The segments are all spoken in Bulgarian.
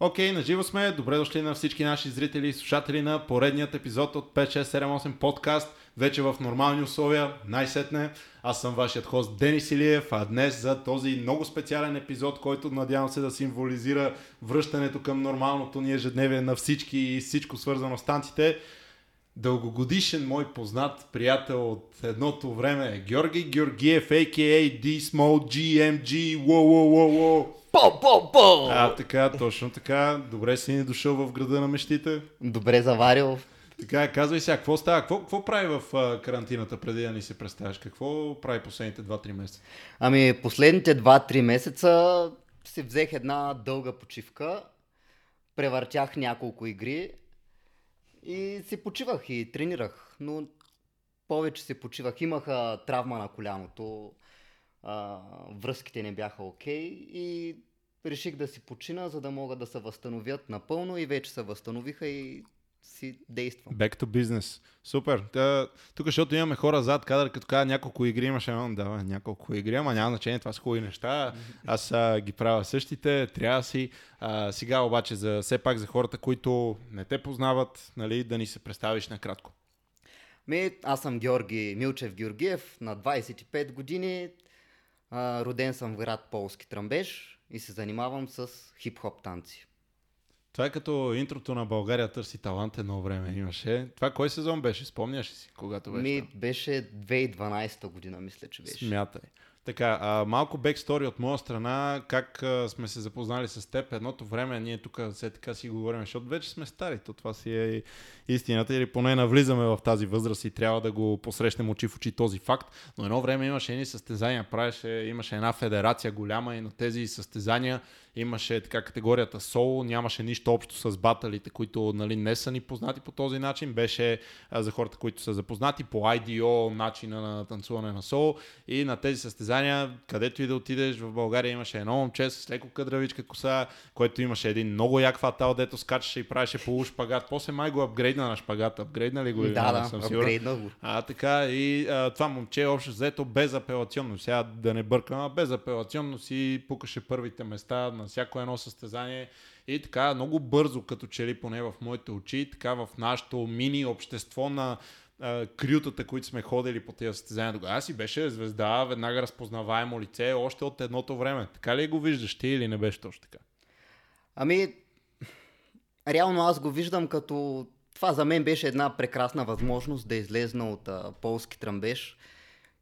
Окей, okay, наживо сме. Добре дошли на всички наши зрители и слушатели на поредният епизод от 5678 подкаст. Вече в нормални условия, най-сетне. Аз съм вашият хост Денис Илиев, а днес за този много специален епизод, който надявам се да символизира връщането към нормалното ни ежедневие на всички и всичко свързано с танците. Дългогодишен мой познат приятел от едното време Георги Георгиев, a.k.a. D-Small GMG, wow, wow, wow, wow. По, по, по! А, така, точно така. Добре си ни дошъл в града на мечтите. Добре заварил. Така, казвай сега, какво става? Какво, какво прави в а, карантината преди да ни се представяш? Какво прави последните 2-3 месеца? Ами, последните 2-3 месеца си взех една дълга почивка, превъртях няколко игри и си почивах и тренирах, но повече си почивах. Имах а, травма на коляното, а, връзките не бяха окей okay, и реших да си почина, за да могат да се възстановят напълно и вече се възстановиха и си действам. Back to business. Супер. Та, тук, защото имаме хора зад кадър, като казва няколко игри, имаше, да, няколко игри, ама няма значение, това са хубави неща. Аз а, ги правя същите, трябва си. А, сега обаче, за, все пак за хората, които не те познават, нали, да ни се представиш накратко. Ми, аз съм Георги Милчев Георгиев, на 25 години. А, роден съм в град Полски Тръмбеж и се занимавам с хип-хоп танци. Това е като интрото на България търси талант едно време имаше. Това кой сезон беше? Спомняш ли си, когато беше? Ми, беше 2012 година, мисля, че беше. Смятай. Така, а, малко бекстори от моя страна, как а, сме се запознали с теб. Едното време ние тук все така си говорим, защото вече сме стари, то това си е истината, или поне навлизаме в тази възраст и трябва да го посрещнем очи в очи този факт. Но едно време имаше едни състезания, правеше, имаше една федерация голяма и на тези състезания имаше така категорията соло, нямаше нищо общо с баталите, които нали, не са ни познати по този начин. Беше а, за хората, които са запознати по IDO, начина на танцуване на соло и на тези състезания, където и да отидеш в България имаше едно момче с леко кадравичка коса, което имаше един много як фатал, дето скачаше и правеше полу шпагат. После май го апгрейдна на шпагат. Апгрейдна ли го? Да, да, съм апгрейдна го. А, така и а, това момче е общо взето безапелационно. Сега да не бъркам, а безапелационно си пукаше първите места на всяко едно състезание и така много бързо, като че ли поне в моите очи, така в нашото мини общество на а, крютата, които сме ходили по тези състезания. Тогава си беше звезда, веднага разпознаваемо лице, още от едното време. Така ли го виждаш ти или не беше точно така? Ами, реално аз го виждам като... Това за мен беше една прекрасна възможност да излезна от а, полски тръмбеж.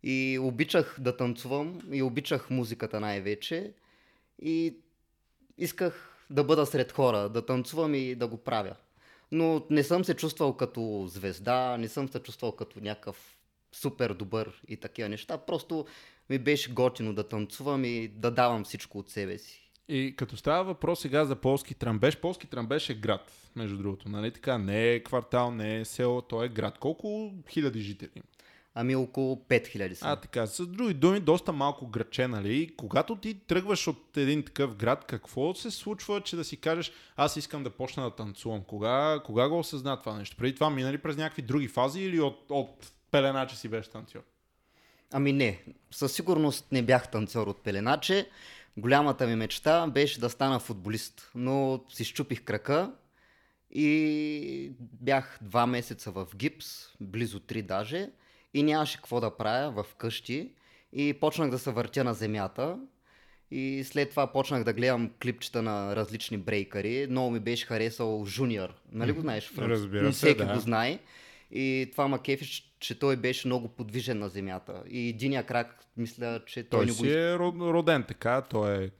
И обичах да танцувам и обичах музиката най-вече. И исках да бъда сред хора, да танцувам и да го правя. Но не съм се чувствал като звезда, не съм се чувствал като някакъв супер добър и такива неща. Просто ми беше готино да танцувам и да давам всичко от себе си. И като става въпрос сега за полски трамбеж, полски трамбеж е град, между другото, нали така? Не е квартал, не е село, то е град. Колко хиляди жители има? Ами около 5000 са. А, така. С други думи, доста малко градче, нали? Когато ти тръгваш от един такъв град, какво се случва, че да си кажеш, аз искам да почна да танцувам? Кога, кога го осъзна това нещо? Преди това минали през някакви други фази или от, от пеленаче си беше танцор? Ами не, със сигурност не бях танцор от пеленаче. Голямата ми мечта беше да стана футболист, но си щупих крака и бях два месеца в гипс, близо три даже и нямаше какво да правя в къщи и почнах да се въртя на земята и след това почнах да гледам клипчета на различни брейкари. Много ми беше харесал Жуниор. Нали го знаеш? Разбира се, Всеки да. го знае. И това ма кефи, че той беше много подвижен на земята. И единия крак, мисля, че той, Той не го си е род- роден така, той е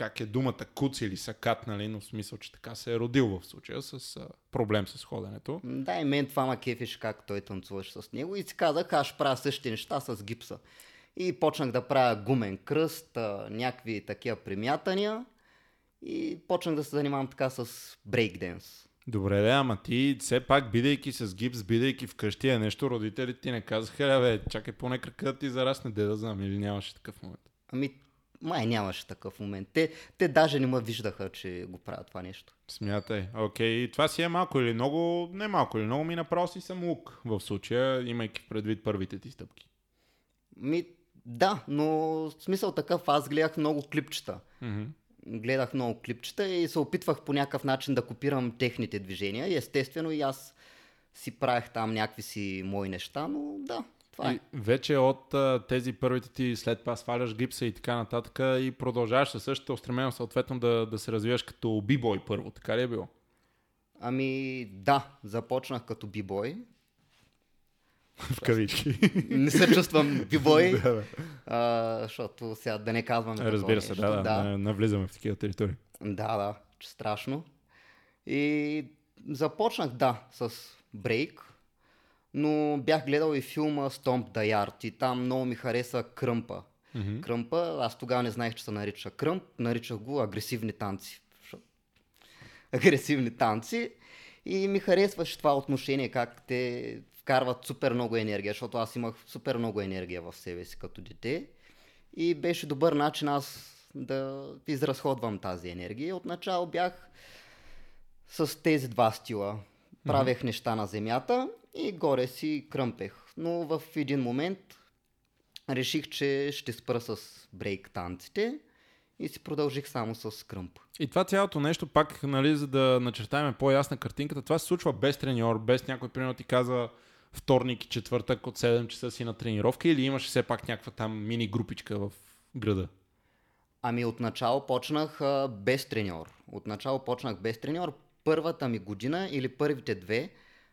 как е думата куц или сакат, нали, но в смисъл, че така се е родил в случая с а, проблем с ходенето. Да, и мен това ма кефиш как той танцуваше с него и си казах, аз правя същите неща с гипса. И почнах да правя гумен кръст, а, някакви такива примятания и почнах да се занимавам така с брейкденс. Добре, да, ама ти все пак, бидейки с гипс, бидейки вкъщи, е нещо, родителите ти не казаха, "Ле, бе, чакай поне крака да ти зарасне, де да знам, или нямаше такъв момент. Ами, май нямаше такъв момент. Те, те даже не ме виждаха, че го правят това нещо. Смятай. Окей, това си е малко или много, не малко или много ми направо си съм лук в случая, имайки предвид първите ти стъпки. Ми, да, но в смисъл такъв, аз гледах много клипчета. Мгм. гледах много клипчета и се опитвах по някакъв начин да копирам техните движения. Естествено и аз си правех там някакви си мои неща, но да, това е. И вече от а, тези първите ти след това сваляш гипса и така нататък и продължаваш със същото устремено съответно да, да се развиваш като бибой първо, така ли е било? Ами да, започнах като бибой. В кавички. Не се чувствам бибой, да, да. а, защото сега да не такова Разбира се, нещо. да, да, да. навлизаме в такива територии. Да, да, че страшно. И започнах, да, с брейк, но бях гледал и филма Stomp the Yard и там много ми хареса кръмпа. Мгм. Кръмпа, аз тогава не знаех, че се нарича кръмп, наричах го агресивни танци. Агресивни танци и ми харесваше това отношение, как те вкарват супер много енергия, защото аз имах супер много енергия в себе си като дете и беше добър начин аз да изразходвам тази енергия. Отначало бях с тези два стила. Правех неща на земята и горе си кръмпех. Но в един момент реших, че ще спра с брейк танците и си продължих само с кръмп. И това цялото нещо, пак, нали, за да начертаем по-ясна картинката, това се случва без треньор, без някой, примерно, ти каза вторник и четвъртък от 7 часа си на тренировка или имаш все пак някаква там мини групичка в града? Ами отначало почнах а, без треньор. Отначало почнах без треньор. Първата ми година или първите две,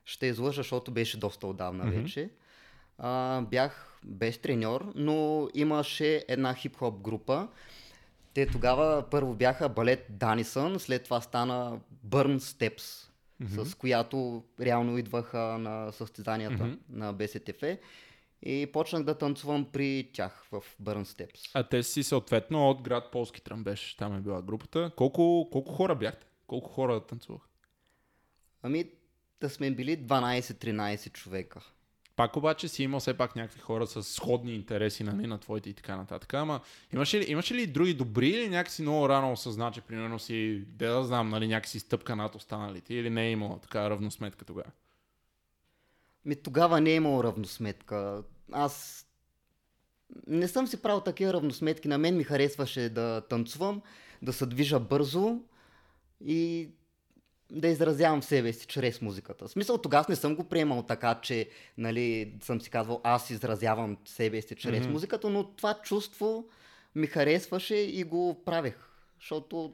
ще излъжа, защото беше доста отдавна Мгм. вече, а, бях без треньор, но имаше една хип-хоп група. Те тогава първо бяха балет Данисън, след това стана Burn Steps, с която реално идваха на състезанията Мгм. на БСТФ. И почнах да танцувам при тях в Burn Steps. А те си съответно от град Полски Тръмбеш, там е била групата. Колко, колко хора бяхте? Колко хора танцувах? Ами да сме били 12-13 човека. Пак обаче си имал все пак някакви хора с сходни интереси нали, на твоите и така нататък. Ама имаше ли, имаше ли и други добри или някакси много рано осъзна, че примерно си, де да знам, нали, някакси стъпка над останалите или не е имало така равносметка тогава? Ми тогава не е имало равносметка. Аз не съм си правил такива равносметки. На мен ми харесваше да танцувам, да се движа бързо и да изразявам себе си чрез музиката. В смисъл, тогава не съм го приемал така, че нали, съм си казвал, аз изразявам себе си чрез Мгм. музиката, но това чувство ми харесваше и го правех, защото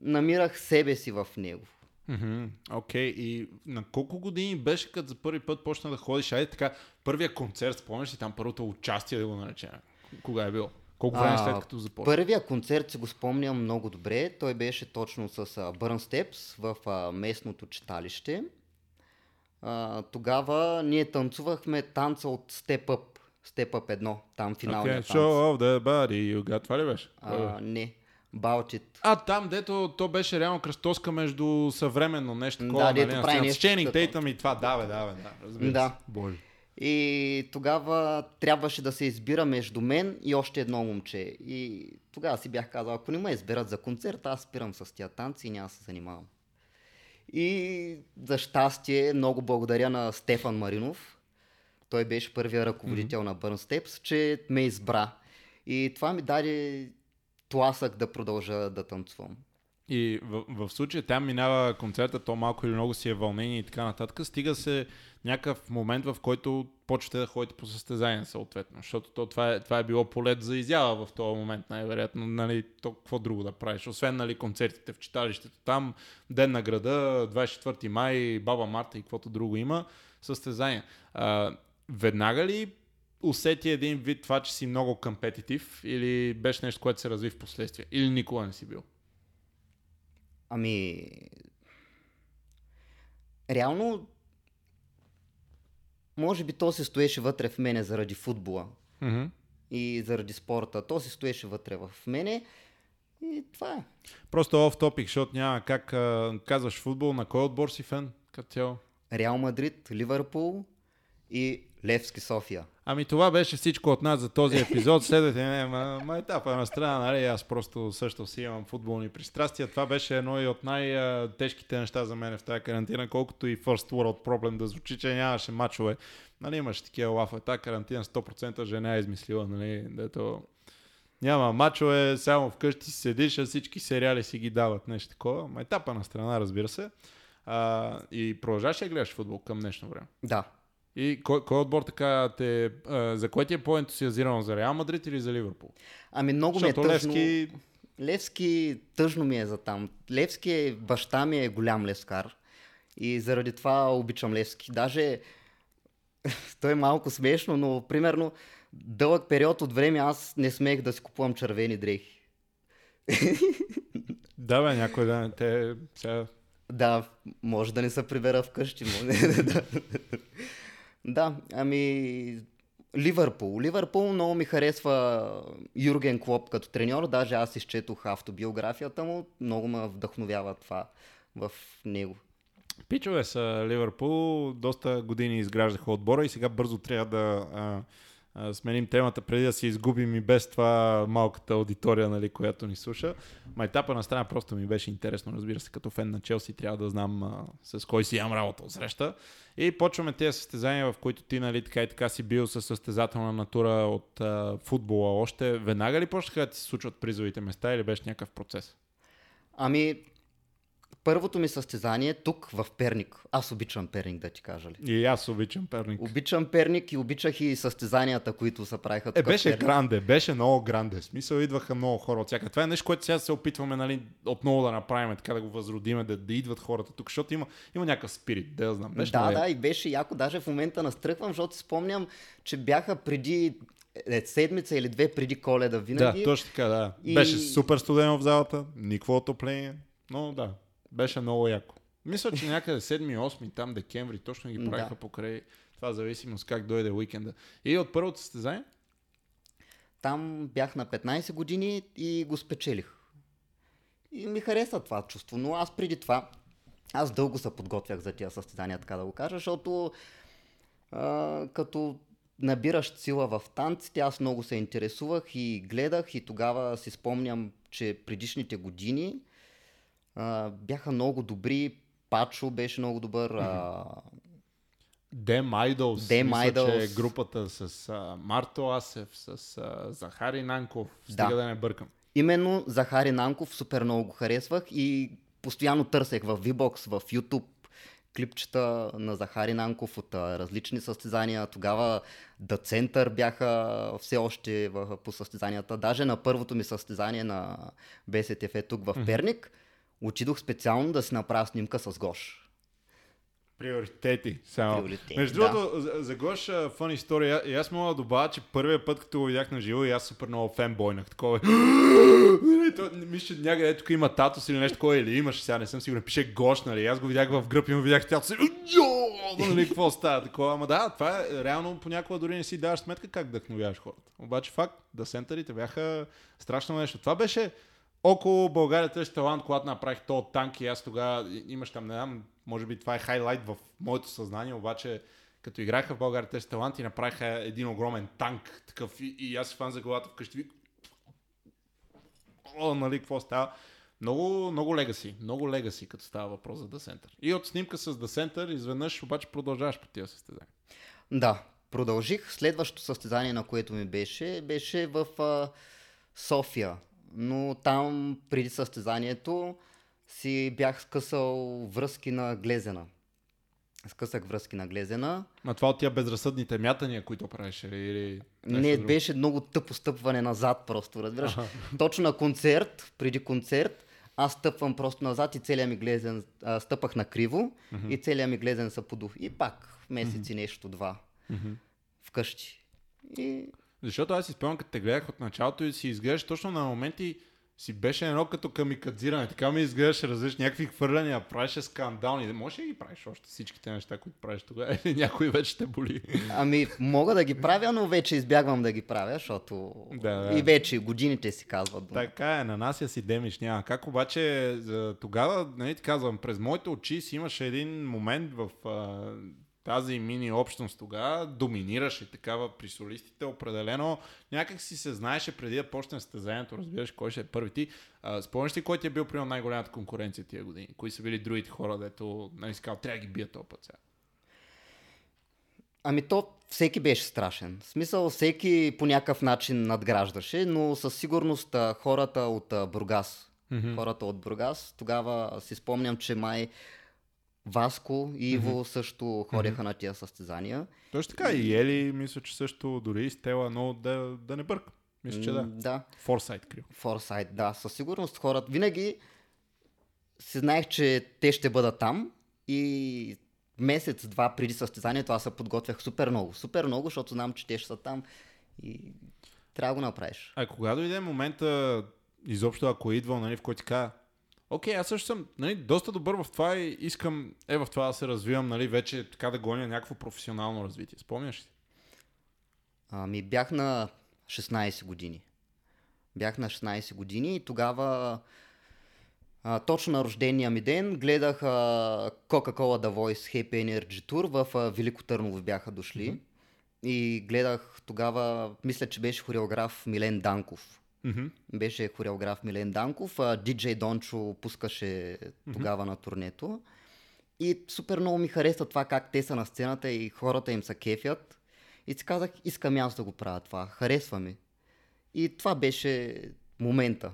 намирах себе си в него. Окей, и на колко години беше, като за първи път почна да ходиш? Айде така, първия концерт, спомняш ли там първото участие, да го наречем? Кога е било? Колко време А, след като започна? Първия концерт си го спомням много добре. Той беше точно с а, Burn Steps в а, местното читалище. А, тогава ние танцувахме танца от Step Up. Step Up 1, там финалния Okay, танц. show of the body you got. Това ли беше? А, не, It. А, там, дето то беше реално кръстоска между съвременно нещо Да, такова, дето нали, на прави нещо Ченинг Тейтъм и това, да, бе, да, бе, да, разбира Да. се. Боже. И тогава трябваше да се избира между мен и още едно момче. И тогава си бях казал, ако не ме изберат за концерт, аз спирам с тия танци и няма да се занимавам. И за щастие много благодаря на Стефан Маринов. Той беше първия ръководител на Burn Steps, че ме избра. И това ми даде тласък да продължа да танцувам. И в, в случая там минава концерта, то малко или много си е вълнение и така нататък. Стига се някакъв момент, в който почвате да ходите по състезания съответно. Защото то, това, е, това е било полет за изява в този момент, най-вероятно. Нали, то какво друго да правиш? Освен нали, концертите в читалището там, Ден на града, 24 май, Баба Марта и каквото друго има, състезания. А, веднага ли усети един вид това, че си много компетитив или беше нещо, което се разви в последствие? Или никога не си бил? Ами, реално, може би то се стоеше вътре в мене заради футбола Мгм. и заради спорта. То се стоеше вътре в мене и това е. Просто оф топик, защото няма как а, казваш футбол, на кой отбор си фен като цяло? Реал Мадрид, Ливърпул и Левски София. Ами това беше всичко от нас за този епизод. Следвайте не, ма, ма етапа на страна, нали? Аз просто също си имам футболни пристрастия. Това беше едно и от най-тежките неща за мен в тази карантина, колкото и First World Problem да звучи, че нямаше мачове. Нали, имаше такива лафа. Тази карантина 100% жена е измислила, нали? Дето Няма мачове, само вкъщи седиш, а всички сериали си ги дават нещо такова. Ма етапа на страна, разбира се. А, и продължаваш да гледаш футбол към днешно време. Да. И кой, кой отбор така те... А, за кой ти е по-ентусиазиран? За Реал Мадрид или за Ливърпул? Ами много ми е Защото тъжно. Левски... Левски тъжно ми е за там. Левски е, баща ми е голям левскар. И заради това обичам Левски. Даже той е малко смешно, но примерно дълъг период от време аз не смех да си купувам червени дрехи. Да, бе, някой да... Те сега... Да, може да не се прибера вкъщи. но- да. Да, ами Ливърпул. Ливърпул много ми харесва Юрген Клоп като треньор. Даже аз изчетох автобиографията му. Много ме вдъхновява това в него. Пичове са Ливърпул, доста години изграждаха отбора и сега бързо трябва да а, сменим темата преди да се изгубим и без това малката аудитория, нали, която ни слуша. Ма етапа на страна просто ми беше интересно, разбира се, като фен на Челси трябва да знам а, с кой си имам работа от среща. И почваме тези състезания, в които ти нали, така и така си бил със състезателна натура от а, футбола още. Веднага ли почнаха да ти се случват призовите места или беше някакъв процес? Ами, първото ми състезание е тук в Перник. Аз обичам Перник, да ти кажа ли. И аз обичам Перник. Обичам Перник и обичах и състезанията, които се правиха Е, тук в беше Перник. гранде, беше много гранде. В Смисъл, идваха много хора от всяка. Това е нещо, което сега се опитваме нали, отново да направим, така да го възродиме, да, да идват хората тук, защото има, има някакъв спирит, да я знам. Беше Да, много да, и беше яко. Даже в момента настръхвам, защото спомням, че бяха преди е, седмица или две преди коледа винаги. Да, точно така, да. И- Беше супер студено в залата, никакво отопление, но да, беше много яко. Мисля, че някъде 7-8 там декември точно ги Да. правиха покрай това зависимост как дойде уикенда. И от първото състезание? Там бях на 15 години и го спечелих. И ми хареса това чувство, но аз преди това, аз дълго се подготвях за тия състезания, така да го кажа, защото а, като набираш сила в танците, аз много се интересувах и гледах и тогава си спомням, че предишните години а, бяха много добри. Пачо беше много добър. А, Dem Idols. Dem Мисля, че Idols. е групата с а, Марто Асев, с а, Захари Нанков. Да. Стига да не бъркам. Именно Захари Нанков супер много го харесвах и постоянно търсех в VBOX, в YouTube клипчета на Захари Нанков от а, различни състезания. Тогава The Center бяха все още в, по състезанията. Даже на първото ми състезание на БСТФ тук в Перник, отидох специално да си направя снимка с Гош. Приоритети. Само. Приоритети, Между да. другото, за, за Гош, фън история. И аз мога да добавя, че първият път, като го видях на живо, и аз супер много фенбойнах. Такова. Мисля, че някъде тук има татус или нещо такова, или имаш, сега не съм сигурен. Пише Гош, нали? Аз го видях в гръб и му видях тялото си. Нали, какво става такова? Ама да, това е реално понякога дори не си даваш сметка как вдъхновяваш хората. Обаче факт, да сентърите бяха страшно нещо. Това беше около България търси талант, когато направих то танк и аз тогава имаш там, не знам, може би това е хайлайт в моето съзнание, обаче като играха в България търси талант и направиха един огромен танк такъв и, и аз си фан за главата вкъщи. О, нали, какво става? Много, много легаси, много легаси, като става въпрос за Center. И от снимка с Center, изведнъж обаче продължаваш по тия състезания. Да, продължих. Следващото състезание, на което ми беше, беше в а, София. Но там, преди състезанието, си бях скъсал връзки на глезена. Скъсах връзки на глезена. Ма това от тия безразсъдните мятания, които правиш или- Не, друго? беше много тъпо стъпване назад просто, разбираш. Точно на концерт, преди концерт, аз стъпвам просто назад и целият ми глезен, а, стъпах на криво и целият ми глезен се подух. И пак месец и нещо, два. Вкъщи. И Защото аз си спомням, като те гледах от началото и си изглеждаш точно на моменти си беше едно като камикадзиране. Така ми изглеждаше различни някакви хвърляния, правеше скандални. Може ли ги правиш още всичките неща, които правиш тогава? Или някой вече те боли? Ами, мога да ги правя, но вече избягвам да ги правя, защото Да, да. и вече годините си казват. дума. Така е, нанася си демиш, няма. Как обаче тогава, нали ти казвам, през моите очи си имаше един момент в тази мини общност тогава, доминираше такава при солистите, определено някак си се знаеше преди да почне състезанието, разбираш кой ще е първи ти. А, спомняш ли кой ти е бил приема най-голямата конкуренция тия години? Кои са били другите хора, дето нали, си казал, трябва да ги бият този път сега? Ами то всеки беше страшен. В смисъл всеки по някакъв начин надграждаше, но със сигурност хората от Бургас, Мгм. хората от Бургас, тогава си спомням, че май Васко и Иво също ходеха на тия състезания. Точно така. И Ели, мисля, че също дори и Стела, но да, да не бъркам. Мисля, че да. Да, Форсайт крил. Форсайт, да, със сигурност хората. Винаги си знаех, че те ще бъдат там и месец-два преди състезанието аз се подготвях супер много. Супер много, защото знам, че те ще са там и трябва да го направиш. А кога дойде момента, изобщо ако е идвал, нали, в който ти кажа, окей, аз също съм нали, доста добър в това и искам е в това да се развивам, нали, вече така да гоня някакво професионално развитие. Спомняш ли? Ами бях на 16 години. Бях на 16 години и тогава а, точно на рождения ми ден гледах а, Coca-Cola The Voice Happy Energy Tour в а, Велико Търново бяха дошли. И гледах тогава, мисля, че беше хореограф Милен Данков. Мгм. Беше хореограф Милен Данков, а диджей Дончо пускаше тогава на турнето. И супер много ми хареса това как те са на сцената и хората им са кефят. И си казах, искам аз да го правя това, харесва ми. И това беше момента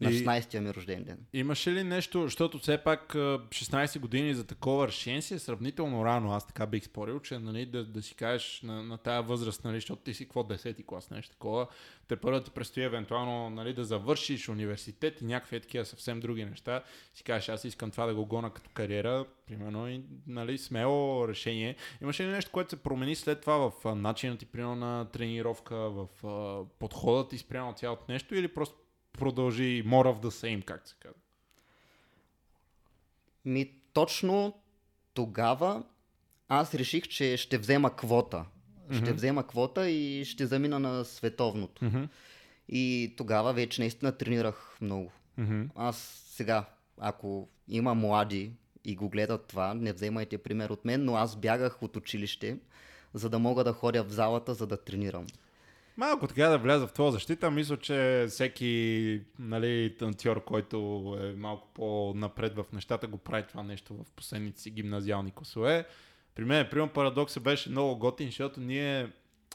на И- 16-я ми рожден ден. Имаше ли нещо, защото все пак а, 16 години за такова решение си е сравнително рано, аз така бих спорил, че нали, да, да си кажеш на, на тая възраст, нали, защото ти си какво 10 клас, нещо такова, те първо ти предстои евентуално нали, да завършиш университет и някакви такива съвсем други неща, си кажеш аз искам това да го гона като кариера, примерно и нали, смело решение. Имаше ли нещо, което се промени след това в начина ти, примерно на тренировка, в а, подхода ти спрямо цялото нещо или просто продължи more of the same, как се казва? Ми точно тогава аз реших, че ще взема квота. Ще взема квота и ще замина на световното. Мгм. И тогава вече наистина тренирах много. Мгм. Аз сега, ако има млади и го гледат това, не вземайте пример от мен, но аз бягах от училище, за да мога да ходя в залата, за да тренирам. Малко така да вляза в твоя защита, мисля, че всеки нали, танцор, който е малко по-напред в нещата, го прави това нещо в последните си гимназиални класове. При мен, примерно, парадоксът беше много готин, защото ние...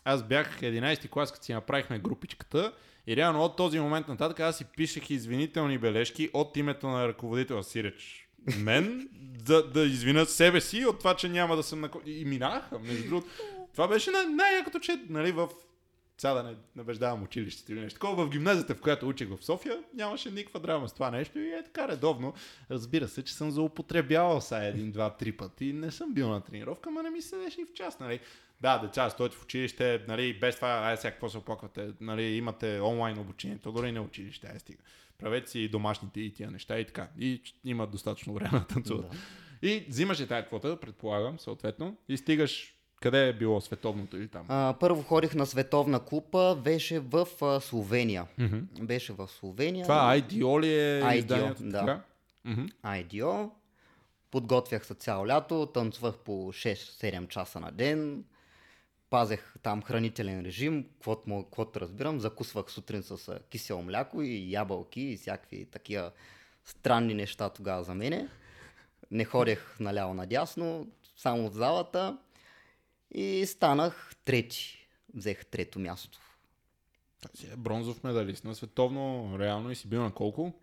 Аз бях 11-ти клас, като си направихме групичката и реално от този момент нататък аз си пишех извинителни бележки от името на ръководителя Сиреч. Мен да, да извиня себе си от това, че няма да съм на... И минаха, между другото. Това беше най- най-якото, че нали, в сега да не набеждавам училището или нещо такова. В гимназията, в която учих в София, нямаше никаква драма с това нещо и е така редовно. Разбира се, че съм злоупотребявал са един, два, три пъти. Не съм бил на тренировка, ма не ми седеше и в час, нали. Да, деца, стоите в училище, нали, без това, ай сега какво се оплаквате, нали, имате онлайн обучение, то дори не училище, ай стига. Правете си домашните и тия неща и така. И има достатъчно време да танцуват. И взимаш и тази квота, предполагам, съответно, и стигаш къде е било световното или там. А, първо ходих на световна купа, беше в а, Словения. Беше в Словения. Това IDO ли е IDO, изданието? да. Така? Мгм. IDO. Подготвях се цяло лято, танцувах по 6-7 часа на ден. Пазех там хранителен режим, каквото, разбирам. Закусвах сутрин с кисело мляко и ябълки и всякакви такива странни неща тогава за мене. Не ходех наляво надясно, само в залата. И станах трети. Взех трето място. Си е бронзов медалист на световно, реално и си бил на колко?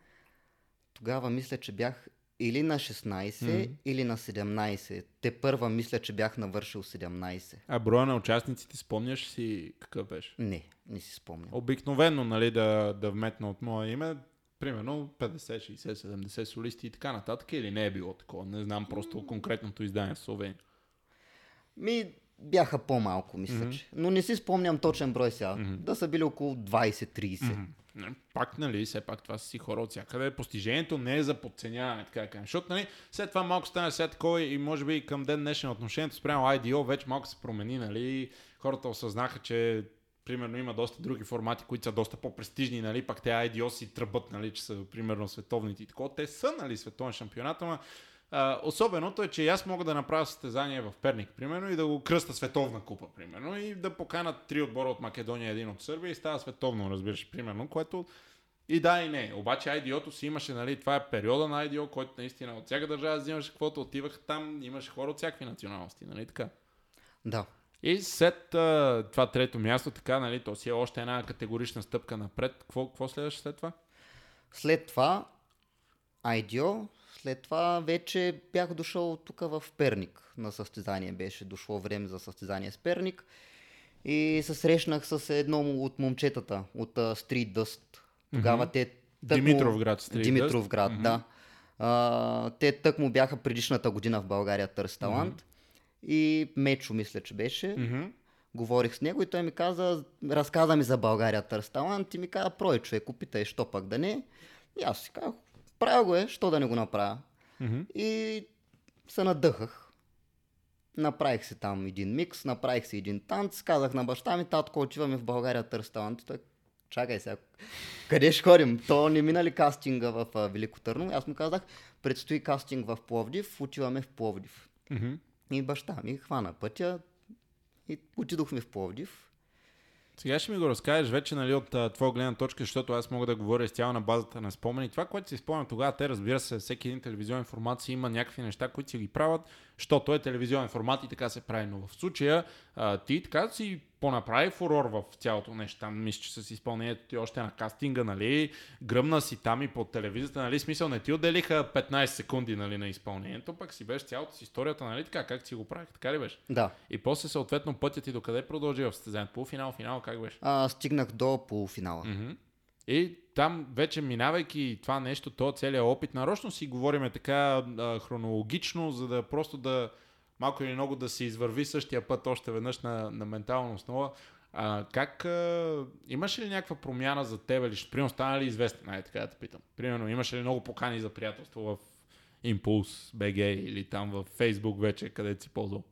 Тогава мисля, че бях или на 16, или на 17. Те първа мисля, че бях навършил 17. А броя на участниците, спомняш си какъв беше? Не, не си спомням. Обикновено, нали, да, да вметна от мое име, примерно 50, 60, 70 солисти и така нататък, или не е било такова? Не знам просто конкретното издание в Словения. Ми бяха по-малко, мисля, mm-hmm. че. Но не си спомням точен брой сега. Mm-hmm. Да са били около 20-30. Mm-hmm. Пак, нали, все пак това са си хора от всякъде. Постижението не е за подценяване, така да кажем. Защото, нали, след това малко стане сега такова и може би към ден днешен отношението спрямо IDO вече малко се промени, нали. Хората осъзнаха, че примерно има доста други формати, които са доста по-престижни, нали, пак те IDO си тръбат, нали, че са примерно световните и такова. Те са, нали, световен шампионат, ама а, особеното е, че аз мога да направя състезание в Перник, примерно, и да го кръста световна купа, примерно, и да поканат три отбора от Македония, един от Сърбия и става световно, разбираш, примерно, което и да, и не. Обаче IDO-то си имаше, нали, това е периода на IDO, който наистина от всяка държава взимаше каквото, отиваха там, имаше хора от всякакви националности, нали така? Да. И след а, това трето място, така, нали, то си е още една категорична стъпка напред. Какво, какво следваше след това? След това IDO, след това вече бях дошъл тук в Перник на състезание. Беше дошло време за състезание с Перник. И се срещнах с едно от момчетата от uh, Street Dust. Тогава mm-hmm. те... Тъкмо... Димитровград. Street Димитровград, mm-hmm. да. Uh, те тък му бяха предишната година в България Търс Талант. Mm-hmm. И Мечо, мисля, че беше. Mm-hmm. Говорих с него и той ми каза, разказа ми за България Търс Талант и ми каза, прой човек, опитай, що пък да не. И аз си казах, правя го е, що да не го направя. Mm-hmm. И се надъхах. Направих си там един микс, направих си един танц, казах на баща ми, татко, отиваме в България търс талант. Той, чакай сега, къде ще ходим? То не мина ли кастинга в а, Велико Търново? Аз му казах, предстои кастинг в Пловдив, отиваме в Пловдив. Mm-hmm. И баща ми хвана пътя и отидохме в Пловдив. Сега ще ми го разкажеш вече нали, от твоя гледна точка, защото аз мога да говоря изцяло на базата на спомени. Това, което си спомням тогава, те разбира се, всеки един телевизионен формат си има някакви неща, които си ги правят, защото е телевизионен формат и така се прави. Но в случая а, ти така си понаправи фурор в цялото нещо. Там мисля, че с изпълнението ти още на кастинга, нали, гръмна си там и по телевизията, нали, смисъл не ти отделиха 15 секунди, нали, на изпълнението, пък си беше цялата си историята, нали, така, как си го правих, така ли беше? Да. И после съответно пътят ти докъде продължи в състезанието? Полуфинал, финал, как беше? А, стигнах до полуфинала. Mm-hmm. И там вече минавайки това нещо, то целият опит, нарочно си говориме така а, хронологично, за да просто да малко или много да се извърви същия път още веднъж на, на ментална основа. А, как а, имаше ли някаква промяна за теб или примерно стана ли известен, най така да те питам. Примерно имаше ли много покани за приятелство в Импулс, БГ или там в Фейсбук вече, където си ползвал?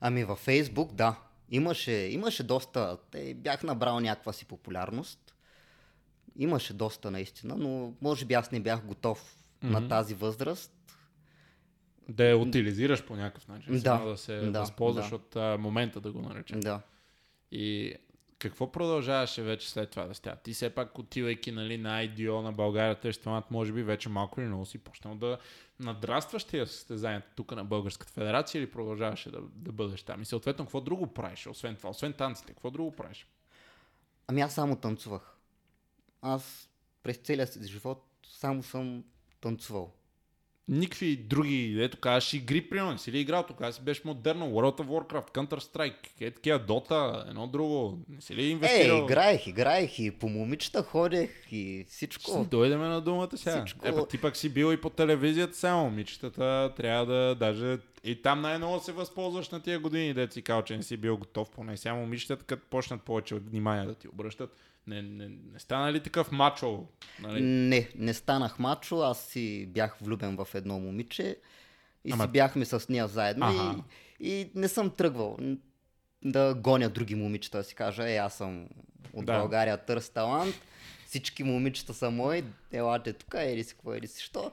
Ами във Фейсбук, да. Имаше, имаше доста, те бях набрал някаква си популярност. Имаше доста наистина, но може би аз не бях готов mm-hmm. на тази възраст. Да я утилизираш по някакъв начин. Да, да се да, възползваш да. от а, момента, да го наречем. Да. И какво продължаваше вече след това да става? Ти все пак отивайки нали, на IDO на България, тъщеват, може би вече малко или много си почнал да надрастваш тия състезания тук на Българската федерация или продължаваше да, да бъдеш там? И съответно, какво друго правиш, освен това? Освен танците, какво друго правиш? Ами аз само танцувах. Аз през целия си живот само съм танцувал. Никакви други, ето казваш игри, примерно, си ли играл тогава си беше модерно, World of Warcraft, Counter-Strike, е такива Dota, едно друго, не си ли инвестирал? Е, играех, играех и по момичета ходех и всичко. Ще дойдеме на думата сега. Всичко... Е, ти пък си бил и по телевизията само, момичетата трябва да даже и там най-много се възползваш на тия години, да си казал, че не си бил готов, поне сега момичетата, като почнат повече внимание да ти обръщат. Не, не, не стана ли такъв мачо? Нали? Не, не станах мачо, аз си бях влюбен в едно момиче и Ама- си бяхме с нея заедно Аха. и, и не съм тръгвал да гоня други момичета, да си кажа, е, аз съм от Да. България търс талант, всички момичета са мои, елате тук, ели си какво, ели си що.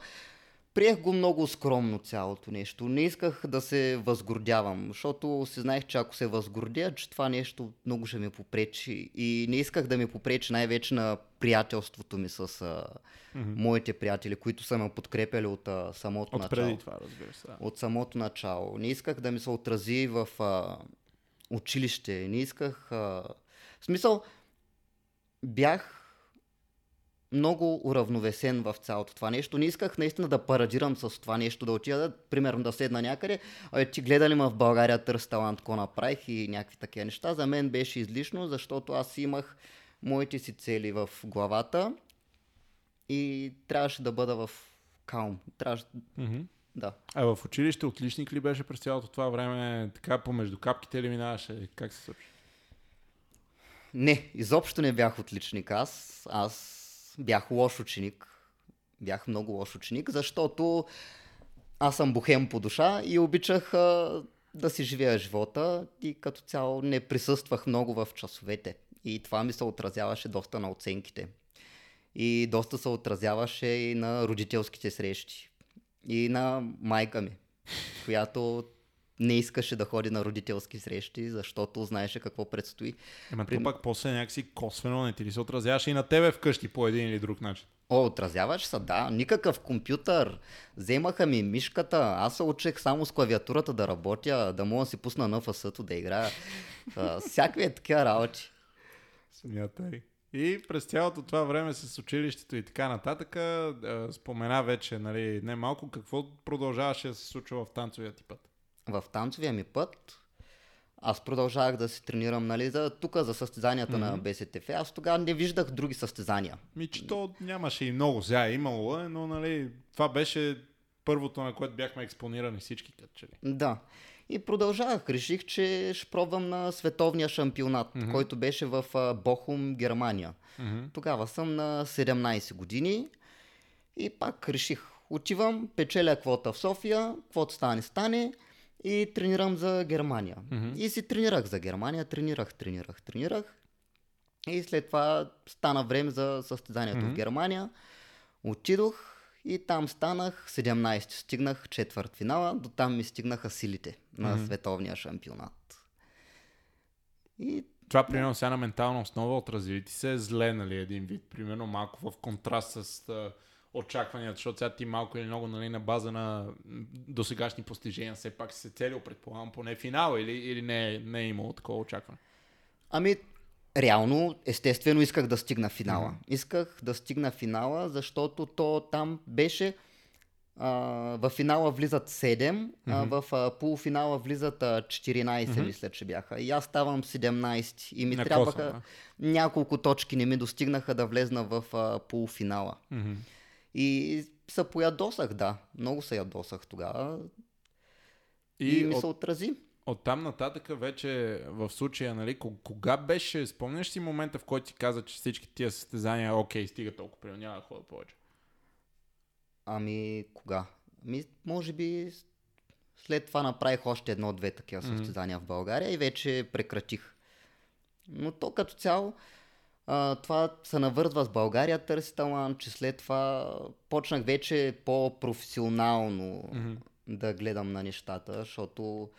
Приех го много скромно цялото нещо. Не исках да се възгордявам, защото си знаех, че ако се възгордя, че това нещо много ще ми попречи. И не исках да ми попречи най-вече на приятелството ми с а, моите приятели, които са ме подкрепяли от а, самото От начало. това, разбира се. Да. От самото начало. Не исках да ми се отрази в а, училище. Не исках... А... В смисъл, бях много уравновесен в цялото това нещо. Не исках наистина да парадирам с това нещо, да отида, да, примерно да седна някъде. А, ти гледа ли ме в България търс талант, какво направих и някакви такива неща. За мен беше излишно, защото аз имах моите си цели в главата и трябваше да бъда в каум. Трябваше, Мгм. да. А в училище отличник ли беше през цялото това време? Така помежду капките ли минаваше? Как се случи? Не, изобщо не бях отличник аз. Аз бях лош ученик. Бях много лош ученик, защото аз съм бухем по душа и обичах а, да си живея живота и като цяло не присъствах много в часовете. И това ми се отразяваше доста на оценките. И доста се отразяваше и на родителските срещи. И на майка ми, която не искаше да ходи на родителски срещи, защото знаеше какво предстои. Ема При... пак после някакси косвено не ти ли се отразяваше и на тебе вкъщи по един или друг начин? О, отразяваш се, да. Никакъв компютър. Вземаха ми мишката. Аз се учех само с клавиатурата да работя, да мога да си пусна на фасъто да играя. Всякакви е такива работи. Смятай. И през цялото това време с училището и така нататък, спомена вече, нали, не малко, какво продължаваше да се случва в танцовия ти път? В танцовия ми път аз продължавах да се тренирам, нали, за, тук за състезанията mm-hmm. на БСТФ. Аз тогава не виждах други състезания. Ми, че то нямаше и много. Сега е имало, но нали, това беше първото, на което бяхме експонирани всички, като че ли. Да. И продължавах. Реших, че ще пробвам на световния шампионат, mm-hmm. който беше в Бохум, Германия. Mm-hmm. Тогава съм на 17 години и пак реших. Отивам, печеля квота в София, квота стане, стане и тренирам за Германия. Mm-hmm. И си тренирах за Германия, тренирах, тренирах, тренирах. И след това стана време за състезанието mm-hmm. в Германия. Отидох и там станах 17. Стигнах четвърт финала, до там ми стигнаха силите на mm-hmm. световния шампионат. И това, примерно, сега на ментална основа отрази ти се зле, нали, един вид, примерно, малко в контраст с очакванията, защото сега ти малко или много нали, на база на досегашни постижения все пак си се целил, предполагам, поне финал или, или не, не е имало такова очакване? Ами, реално, естествено, исках да стигна финала. Mm-hmm. Исках да стигна финала, защото то там беше а, в финала влизат 7, mm-hmm. а в а, полуфинала влизат а, 14, mm-hmm. мисля, че бяха. И аз ставам 17 и ми На трябваха да. няколко точки, не ми достигнаха да влезна в а, полуфинала. Mm-hmm. И се поядосах, да. Много се ядосах тогава. И, и ми от, се отрази. От там нататък вече в случая, нали, кога беше, спомняш си момента, в който ти каза, че всички тия състезания, окей, стига толкова, приема, няма да ходя повече? Ами, кога? Ами, може би след това направих още едно-две такива mm-hmm. състезания в България и вече прекратих. Но то като цяло, а, това се навързва с България, търси талант, че след това почнах вече по-професионално mm-hmm. да гледам на нещата, защото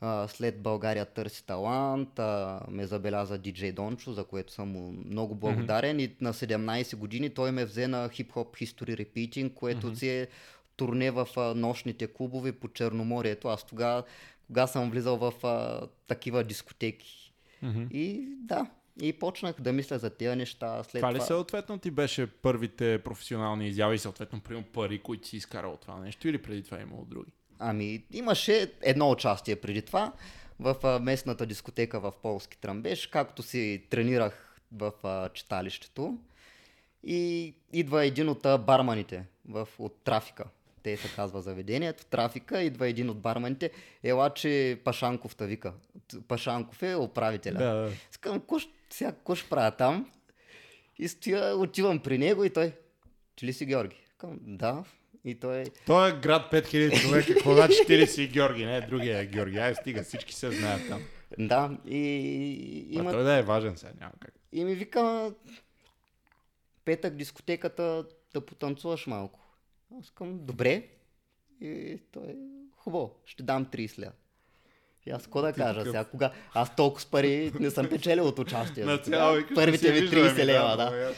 а, след България търси талант, а, ме забеляза диджей Дончо, за което съм му много благодарен mm-hmm. и на 17 години той ме взе на хип-хоп History Repeating, което mm-hmm. си е турне в а, нощните клубове по Черноморието. Аз тогава, кога съм влизал в а, такива дискотеки. Mm-hmm. И да, и почнах да мисля за тези неща. След това ли съответно ти беше първите професионални изяви, съответно прием пари, които си изкарал от това нещо или преди това е имало други? Ами, имаше едно участие преди това в местната дискотека в Полски Трамбеж, както си тренирах в читалището. И идва един от барманите в, от трафика. Те се казва заведението, трафика, идва един от барманите, ела, че Пашанков та вика. Пашанков е управителя. Да, да. Скам, сега какво ще правя там? И стоя, отивам при него и той, че ли си Георги? Към, да. И той... Той е град 5000 човека, какво значи 40 Георги, не другия е Георги. Ай, стига, всички се знаят там. Да, и... Има... А той да е важен сега, няма как. И ми вика, петък дискотеката да потанцуваш малко. Аз към, добре. И той, хубаво, ще дам 30 лева. И аз какво да кажа сега, кога аз толкова с пари не съм печелил от участие. На цяло, Първите ми 30 лева, да.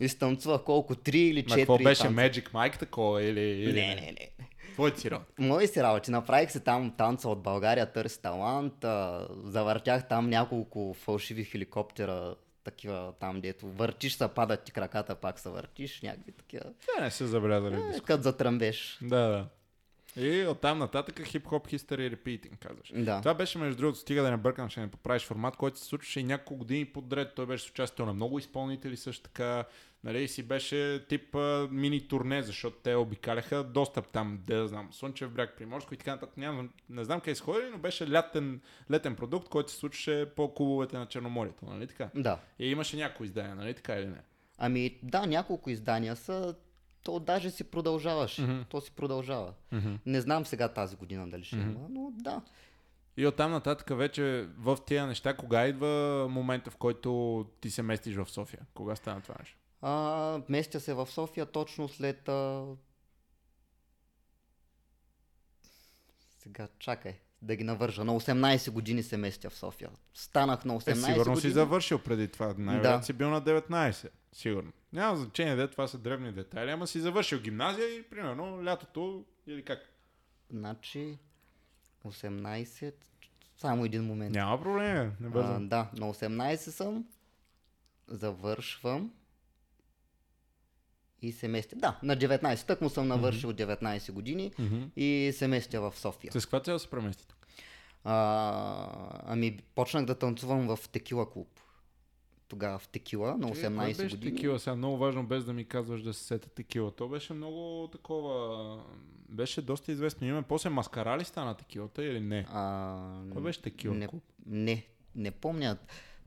И станцувах колко? 3 или 4 Ма какво беше Magic Mike такова или... или... Не, не, не. Твой си работа? Мои си работи. Направих се там танца от България, търси талант. А, завъртях там няколко фалшиви хеликоптера, такива там, дето въртиш се, падат ти краката, пак се въртиш, някакви такива. Те не се забелязали. Е, като затръмбеш. Да, да. И оттам нататък хип-хоп history repeating, казваш. Да. Това беше, между другото, стига да не бъркам, ще не поправиш формат, който се случваше и няколко години подред. Той беше с участието на много изпълнители също така. Нали, си беше тип а, мини турне, защото те обикаляха достъп там, де да знам, Слънчев бряг, Приморско и така нататък. Нямам, не знам къде сходили, но беше лятен, летен продукт, който се случваше по клубовете на Черноморието, нали така? Да. И имаше някои издания, нали така или не? Ами да, няколко издания са то даже си продължаваше. Mm-hmm. То си продължава. Mm-hmm. Не знам сега тази година дали ще mm-hmm. има, но да. И оттам нататък вече в тези неща, кога идва момента, в който ти се местиш в София? Кога стана това нещо? А, местя се в София точно след а... Сега чакай да ги навържа. На 18 години се местя в София. Станах на 18 Е, сигурно години. си завършил преди това. Най-вероятно Да. си бил на 19. Сигурно. Няма значение, де, това са древни детайли, ама си завършил гимназия и примерно лятото или как. Значи 18, само един момент. Няма проблем, не а, бързам. да, на 18 съм, завършвам и се местя. Да, на 19, тък му съм навършил 19 години и се местя в София. С каква цел се премести тук? А, ами, почнах да танцувам в текила клуб. Тогава в текила на Кой 18 беше години. Текила, сега много важно, без да ми казваш да се сета текила. То беше много такова... Беше доста известно име. После маскара ли стана текилата или не? А, Кой беше текила? не, клуб? не, не помня.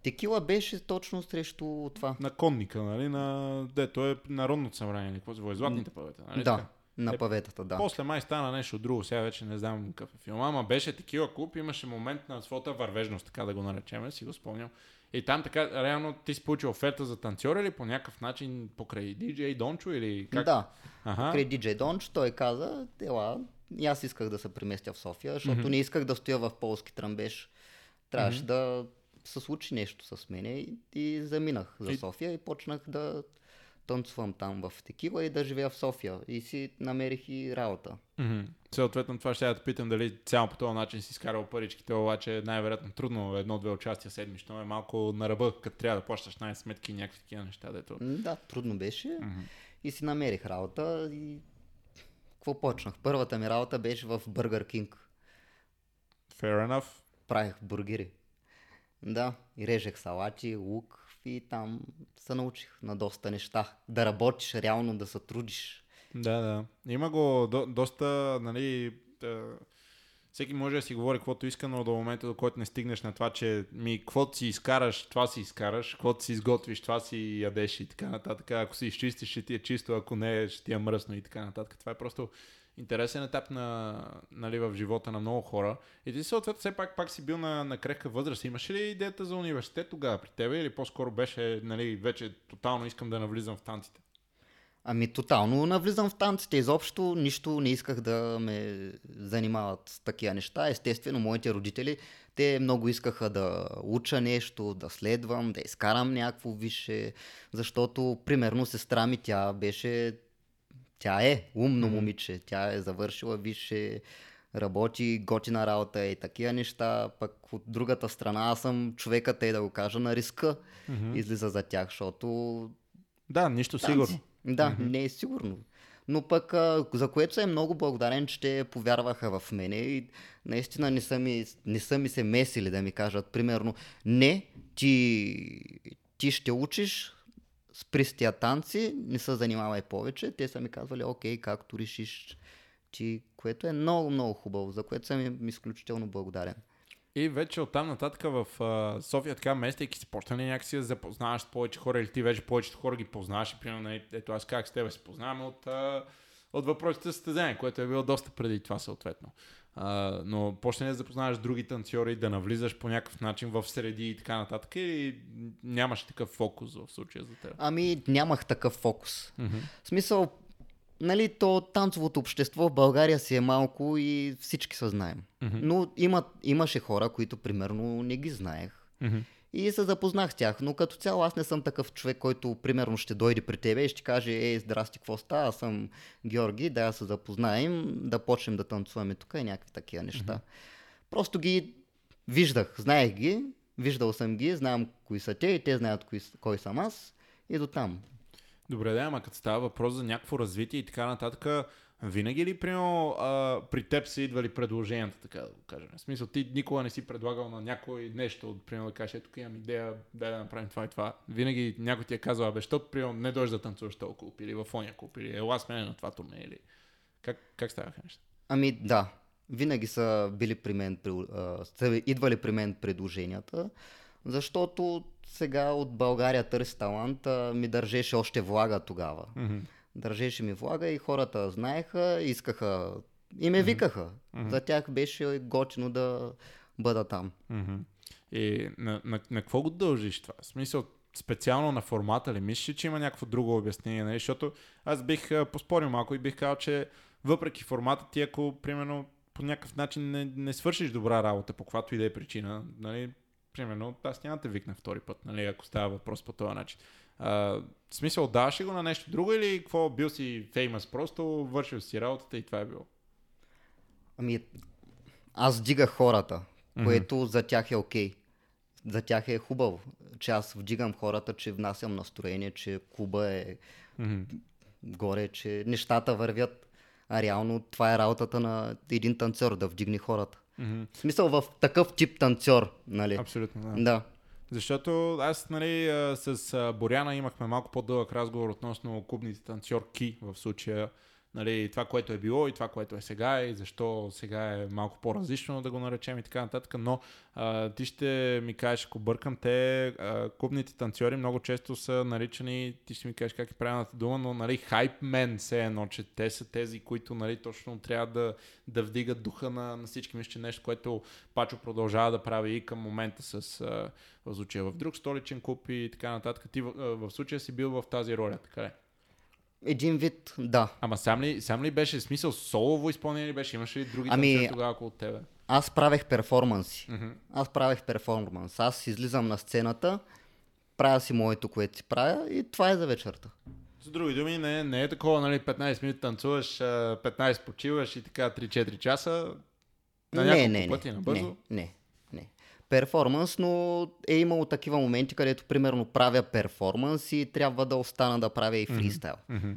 Текила беше точно срещу това. На конника, нали? На... Де, то е Народното събрание. Какво се води? Златните павета, нали? да, така? на Е, паветата, да. После май стана нещо друго, сега вече не знам какъв е филм. Ама беше такива клуб, имаше момент на своята вървежност, така да го наречем, си го спомням. И там така, реално ти си получил оферта за танцор или по някакъв начин покрай DJ Дончо или как? Да, Ага. край диджей Донч, той каза, ела, и аз исках да се преместя в София, защото не исках да стоя в полски тръмбеж. Трябваше да се случи нещо с мене и, и заминах за София и почнах да танцувам там в Текила и да живея в София. И си намерих и работа. Мгм. Съответно, това ще я да питам дали цяло по този начин си изкарал паричките, обаче най-вероятно трудно едно-две участия седмично е малко на ръба, като трябва да плащаш най-сметки и някакви такива неща, дето. Да, трудно беше. Мгм. И си намерих работа и какво почнах? Първата ми работа беше в Burger King. Fair enough. Правих бургери. Да, и режех салати, лук и там се научих на доста неща. Да работиш реално, да се трудиш. Да, да. Има го до, доста, нали, да, всеки може да си говори каквото иска, но до момента, до който не стигнеш на това, че ми, каквото си изкараш, това си изкараш, каквото си изготвиш, това си ядеш и така нататък. Ако си изчистиш, ще ти е чисто, ако не, ще ти е мръсно и така нататък. Това е просто интересен етап на, нали, в живота на много хора. И ти съответно все пак, пак си бил на, на крехка възраст. Имаш ли идеята за университет тогава при тебе или по-скоро беше, нали, вече тотално искам да навлизам в танците? Ами тотално навлизам в танците. Изобщо нищо не исках да ме занимават с такива неща. Естествено, моите родители, те много искаха да уча нещо, да следвам, да изкарам някакво висше, защото, примерно, сестра ми, тя беше, тя е умно момиче, тя е завършила висше, работи, готина работа и такива неща, пък от другата страна аз съм човека, те да го кажа, на риска излиза за тях, защото Да, нищо Танци. сигурно. Да, не е сигурно. Но пък, а, за което съм много благодарен, че те повярваха в мене и наистина не са, ми, не са ми се месили да ми кажат, примерно, не, ти, ти ще учиш, спри с тия танци, не се занимавай повече. Те са ми казвали, окей, както решиш ти, което е много, много хубаво, за което съм им изключително благодарен. И вече оттам нататък в а, София, така местейки си, почна ли някакси да запознаваш с повече хора или ти вече повечето хора ги познаваш примерно, нали, ето аз как с тебе се познаваме от, а, от въпросите за състезание, което е било доста преди това съответно. А, но почна ли да запознаваш други танцори, да навлизаш по някакъв начин в среди и така нататък и нямаш такъв фокус в случая за теб? Ами нямах такъв фокус. Мгм. В смисъл, нали, то танцовото общество в България си е малко и всички се знаем. Мгм. Но има, имаше хора, които примерно не ги знаех. Мгм. И се запознах с тях, но като цяло аз не съм такъв човек, който примерно ще дойде при тебе и ще каже, ей, здрасти, какво става, аз съм Георги, да се запознаем, да почнем да танцуваме тук и някакви такива неща. Просто ги виждах, знаех ги, виждал съм ги, знам кои са те и те знаят кои, кой съм аз и до там. Добре, да, ама като става въпрос за някакво развитие и така нататък, винаги ли, примерно, а, при теб са идвали предложенията, така да го кажем? В смисъл, ти никога не си предлагал на някой нещо, от, примерно, да кажеш, ето тук имам идея, дай да направим това и това. Винаги някой ти е казал, бе, що, примерно, не дойдеш да танцуваш толкова клуб или в оня клуб, или ела с мен на това турне, или... Как, как ставаха неща? Ами да, винаги са били при мен, при- а, са идвали при мен предложенията, защото сега от България търси талант а, ми държеше още влага тогава. Мгм. Държеше ми влага и хората знаеха, искаха и ме викаха. За тях беше готино да бъда там. Мгм. И на, на, на какво го дължиш това? В смисъл, специално на формата ли? Мислиш, ли, че има някакво друго обяснение? Нали? Защото аз бих а, поспорил малко и бих казал, че въпреки формата ти, ако примерно по някакъв начин не, не свършиш добра работа, по каквато и да е причина, нали, примерно, аз няма да те викна втори път, нали, ако става въпрос по този начин. А, в смисъл, даваш го на нещо друго или какво бил си феймас, просто вършил си работата и това е било? Ами, аз дигах хората, което mm-hmm. за тях е окей. Okay. За тях е хубаво, че аз вдигам хората, че внасям настроение, че клуба е mm-hmm. горе, че нещата вървят. А реално това е работата на един танцор, да вдигне хората. Mm-hmm. В смисъл в такъв тип танцор, нали? Абсолютно, да. да. Защото аз, нали, с Боряна имахме малко по-дълъг разговор относно клубните танцорки в случая нали, това, което е било и това, което е сега и защо сега е малко по-различно да го наречем и така нататък, но а, ти ще ми кажеш, ако бъркам, те а, клубните танцори много често са наричани, ти ще ми кажеш как е правилната дума, но нали, хайпмен се едно, че те са тези, които нали, точно трябва да, да вдигат духа на, на всички. Мисля, че нещо, което Пачо продължава да прави и към момента с а, в в друг столичен клуб и така нататък. Ти в, в случая си бил в тази роля, така ли? Един вид, да. Ама сам ли, сам ли беше смисъл солово изпълнение ли беше? Имаше ли други ами, тогава около тебе? Аз правех перформанси. Mm-hmm. Аз правех перформанс. Аз излизам на сцената, правя си моето, което си правя и това е за вечерта. С други думи, не, не е такова, нали, 15 минути танцуваш, 15 почиваш и така 3-4 часа. На не, не, пъти, не, не, не, перформанс, но е имало такива моменти, където примерно правя перформанс и трябва да остана да правя и фристайл. Mm-hmm.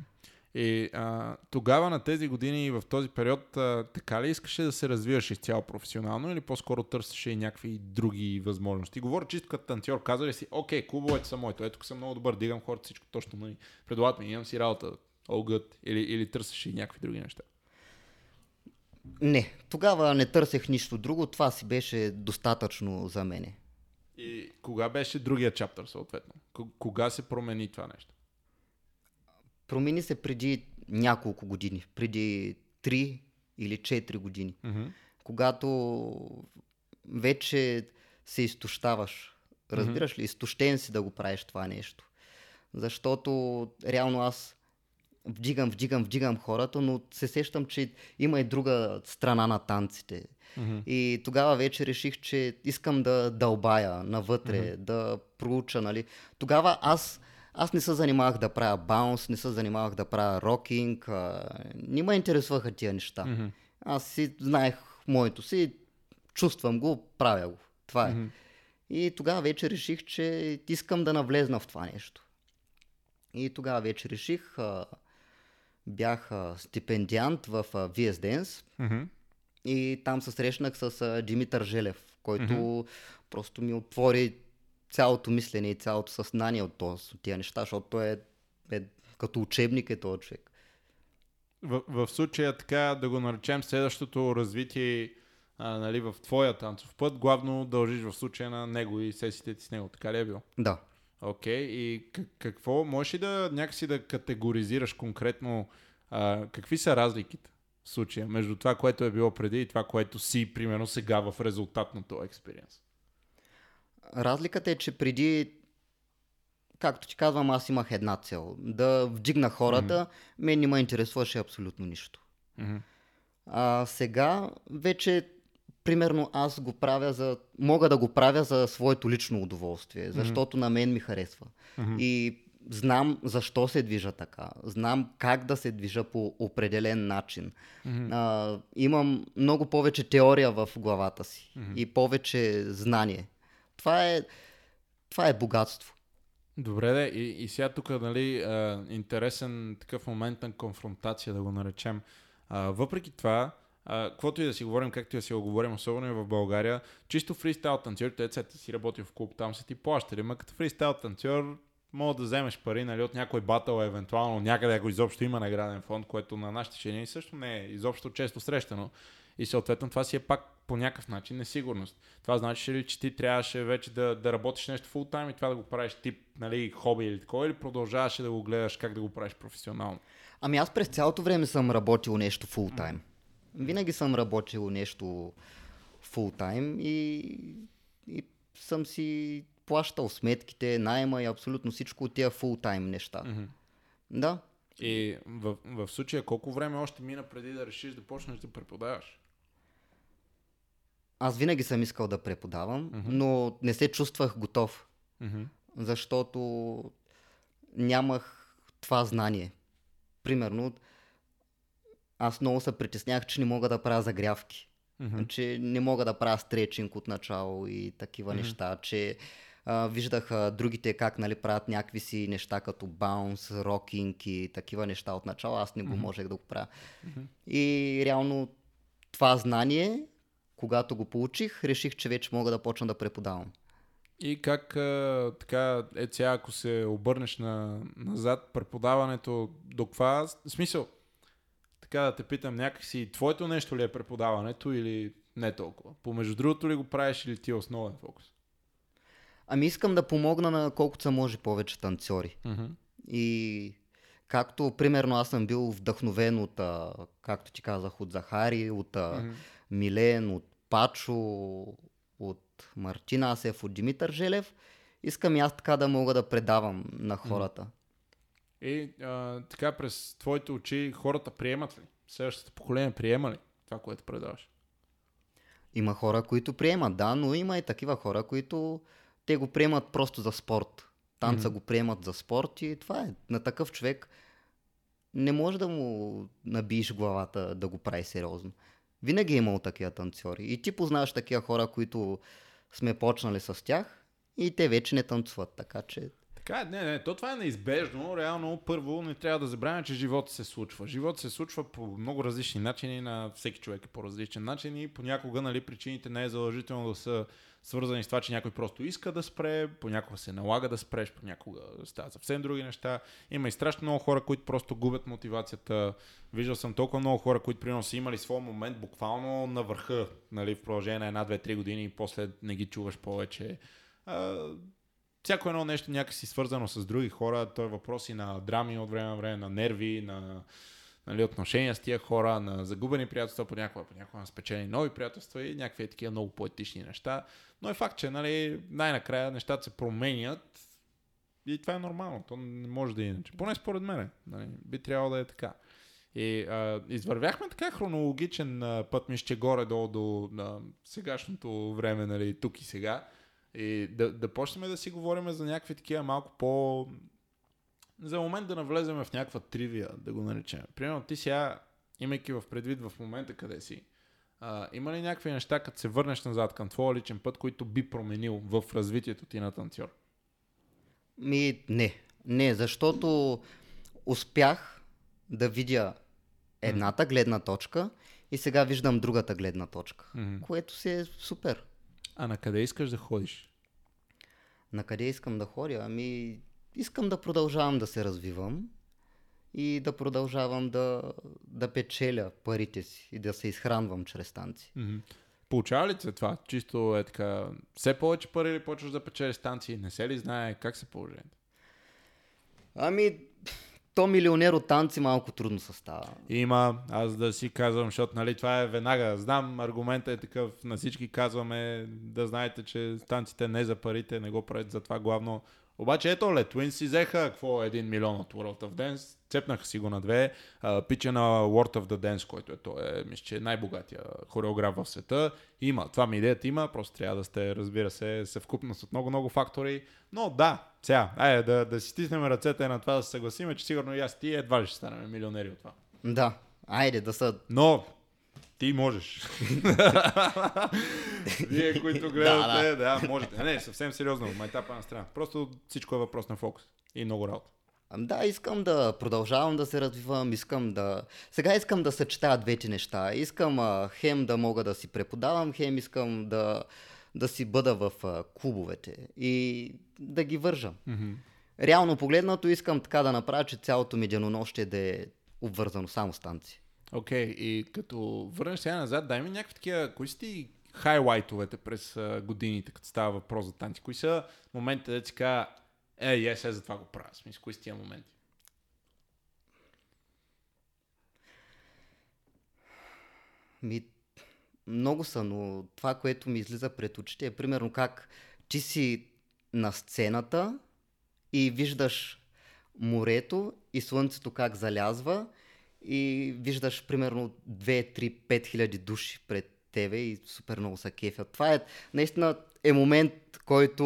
И а, тогава на тези години и в този период, а, така ли искаше да се развиваш изцяло професионално или по-скоро търсеше и някакви други възможности? Говоря чисто като танцор, казва ли си, окей, клубовете са моето, ето съм много добър, дигам хората всичко точно, нали, предлагат ми, имам си работа, all good, или, или търсеше и някакви други неща? Не, тогава не търсех нищо друго, това си беше достатъчно за мене. И кога беше другия чаптър съответно? Кога се промени това нещо? Промени се преди няколко години, преди 3 или 4 години, mm-hmm. когато вече се изтощаваш. Разбираш mm-hmm. ли? Изтощен си да го правиш това нещо. Защото реално аз вдигам, вдигам, вдигам хората, но се сещам, че има и друга страна на танците. Mm-hmm. И тогава вече реших, че искам да дълбая навътре, mm-hmm. да проуча, нали. Тогава аз, аз не се занимавах да правя баунс, не се занимавах да правя рокинг, а, не ме интересуваха тия неща. Mm-hmm. Аз си знаех моето си, чувствам го, правя го. Това е. Mm-hmm. И тогава вече реших, че искам да навлезна в това нещо. И тогава вече реших, а, бях стипендиант в VS Dance mm-hmm. и там се срещнах с Димитър Желев, който mm-hmm. просто ми отвори цялото мислене и цялото съзнание от, този, от тия неща, защото той е, е като учебник е този човек. В, в случая така да го наречем следващото развитие а, нали, в твоя танцов път, главно дължиш в случая на него и сесиите ти с него, така ли е било? Да. Окей, okay. и какво, можеш ли да някакси да категоризираш конкретно а, какви са разликите в случая между това, което е било преди и това, което си, примерно, сега в резултат на този експириенс? Разликата е, че преди както ти казвам, аз имах една цел. Да вдигна хората, mm-hmm. мен не ме интересуваше абсолютно нищо. Mm-hmm. А сега вече примерно аз го правя за... Мога да го правя за своето лично удоволствие, защото mm-hmm. на мен ми харесва. Mm-hmm. И знам защо се движа така. Знам как да се движа по определен начин. Mm-hmm. А, имам много повече теория в главата си mm-hmm. и повече знание. Това е, това е богатство. Добре, да. И, и сега тук, нали, а, интересен такъв момент на конфронтация, да го наречем. А, въпреки това, Uh, каквото и да си говорим, както и да си го говорим, особено и в България, чисто фристайл танцор, те си работил в клуб, там са ти плащали, ма като фристайл танцор, мога да вземеш пари нали, от някой батъл, евентуално някъде, ако изобщо има награден фонд, което на нашите жени също не е изобщо често срещано. И съответно това си е пак по някакъв начин несигурност. Това значи ли, че ти трябваше вече да, да работиш нещо фул тайм и това да го правиш тип нали, хоби или такова, или продължаваше да го гледаш как да го правиш професионално? Ами аз през цялото време съм работил нещо фул тайм. Винаги съм работил нещо фул тайм и, и съм си плащал сметките, найема и абсолютно всичко от тия фултайм неща. Mm-hmm. Да. И в, в случая колко време още мина преди да решиш да почнеш да преподаваш? аз винаги съм искал да преподавам, Мгм. но не се чувствах готов, Мгм. защото нямах това знание. Примерно, аз много се притеснях, че не мога да правя загрявки. Мгм. че не мога да правя стречинг от начало и такива Мгм. неща, че а, виждах а, другите как нали, правят някакви си неща като баунс, рокинг и такива неща от начало, аз не го Мгм. можех да го правя. Мгм. И реално това знание, когато го получих, реших, че вече мога да почна да преподавам. И как а, така, е сега, ако се обърнеш на, назад, преподаването до каква, смисъл, така да те питам, някакси твоето нещо ли е преподаването или не толкова? Помежду другото ли го правиш или ти е основен фокус? Ами искам да помогна на колкото се може повече танцори. Мгм. И както, примерно, аз съм бил вдъхновен от, а, както ти казах, от Захари, от а, Мгм. Милен, от Пачо, от Мартин Асев, от Димитър Желев. Искам и аз така да мога да предавам на хората. И а, така през твоите очи хората приемат ли? Следващото поколение приема ли това, което предаваш? Има хора, които приемат, да, но има и такива хора, които те го приемат просто за спорт. Танца Мгм. го приемат за спорт и това е. На такъв човек не може да му набиеш главата да го прави сериозно. Винаги е имал такива танцори. И ти познаваш такива хора, които сме почнали с тях и те вече не танцуват. Така че Така, е, не, не, то това е неизбежно. Реално, първо, не трябва да забравяме, че живота се случва. Живот се случва по много различни начини, на всеки човек е по различен начин и понякога, нали, причините не е задължително да са свързани с това, че някой просто иска да спре, понякога се налага да спреш, понякога стават съвсем други неща. Има и страшно много хора, които просто губят мотивацията. Виждал съм толкова много хора, които примерно са имали своя момент буквално на върха, нали, в продължение на една, две, три години и после не ги чуваш повече. А, всяко едно нещо някакси свързано с други хора, то е въпроси на драми от време на време, на нерви, на нали, отношения с тия хора, на загубени приятелства, понякога, понякога на спечелени нови приятелства и някакви такива много поетични неща. Но е факт, че нали, най-накрая нещата се променят и това е нормално. То не може да е иначе. Поне според мен. Нали, би трябвало да е така. И а, извървяхме така хронологичен а, път, мисля, горе-долу до на сегашното време, нали, тук и сега. И да, да почнем да си говорим за някакви такива малко по... За момент да навлезем в някаква тривия, да го наречем. Примерно ти сега, имайки в предвид в момента къде си, а, има ли някакви неща, като се върнеш назад към твоя личен път, които би променил в развитието ти на танцор? Ми, не. Не, защото успях да видя едната гледна точка и сега виждам другата гледна точка, Мгм. което си е супер. А на къде искаш да ходиш? На къде искам да ходя? Ами, искам да продължавам да се развивам и да продължавам да, да печеля парите си и да се изхранвам чрез танци. Мгм. Получава ли се това? Чисто е така, все повече пари ли почваш да печелиш станции? Не се ли знае как се положението? Ами, то милионер от танци малко трудно се става. Има, аз да си казвам, защото нали, това е веднага. Знам, аргументът е такъв, на всички казваме да знаете, че станците не за парите, не го правят за това главно. Обаче ето ле, Twins си взеха какво е 1 милион от World of Dance, цепнаха си го на две, а, пича на World of the Dance, който е, той е, мисля, че е най-богатия хореограф в света. Има, това ми идеята има, просто трябва да сте, разбира се, съвкупност от много-много фактори. Но да, сега, айде да, да си стиснем ръцете на това да се съгласиме, че сигурно и аз ти едва ли ще станем милионери от това. Да, айде да са... Но ти можеш. Вие, които гледате, да, да, можете. Не, съвсем сериозно, майтапа на страна. Просто всичко е въпрос на фокус и много работа. Ам Да, искам да продължавам да се развивам, искам да... Сега искам да съчетая двете неща. Искам а, хем да мога да си преподавам, хем искам да, да си бъда в а, клубовете и да ги вържам. Mm-hmm. Реално погледнато искам така да направя, че цялото ми денонощие да е обвързано само с танци. Окей, okay, и като върнеш сега назад, дай ми някакви такива, кои са ти хайлайтовете през годините, като става въпрос за танци? Кои са моментите, да си кажа, е, е, за това го правя. Смисъл, кои са тия моменти? Ми, много са, но това, което ми излиза пред очите е примерно как ти си на сцената и виждаш морето и слънцето как залязва и виждаш примерно 2, 3, 5 хиляди души пред тебе и супер много са кефят. Това е наистина е момент, който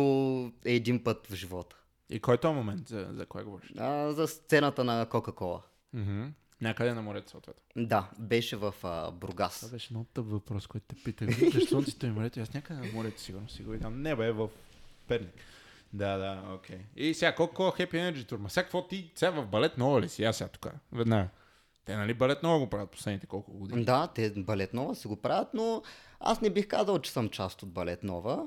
е един път в живота. И кой е този момент? За, за кой говориш? А, за сцената на Кока-Кола. Mm-hmm. Някъде на морето, съответно. Да, беше в а, Бургас. Това беше много тъп въпрос, който те питах. Защо си той морето? Аз някъде на морето сигурно си го видам. Не бе, в Перник. Да, да, окей. Okay. И сега, колко Happy Energy Tour? Ма сега какво ти? Сега в балет нова ли си? Аз сега тук. Веднага. Те нали балет нова го правят последните колко години? Да, те балет нова си го правят, но аз не бих казал, че съм част от балет нова.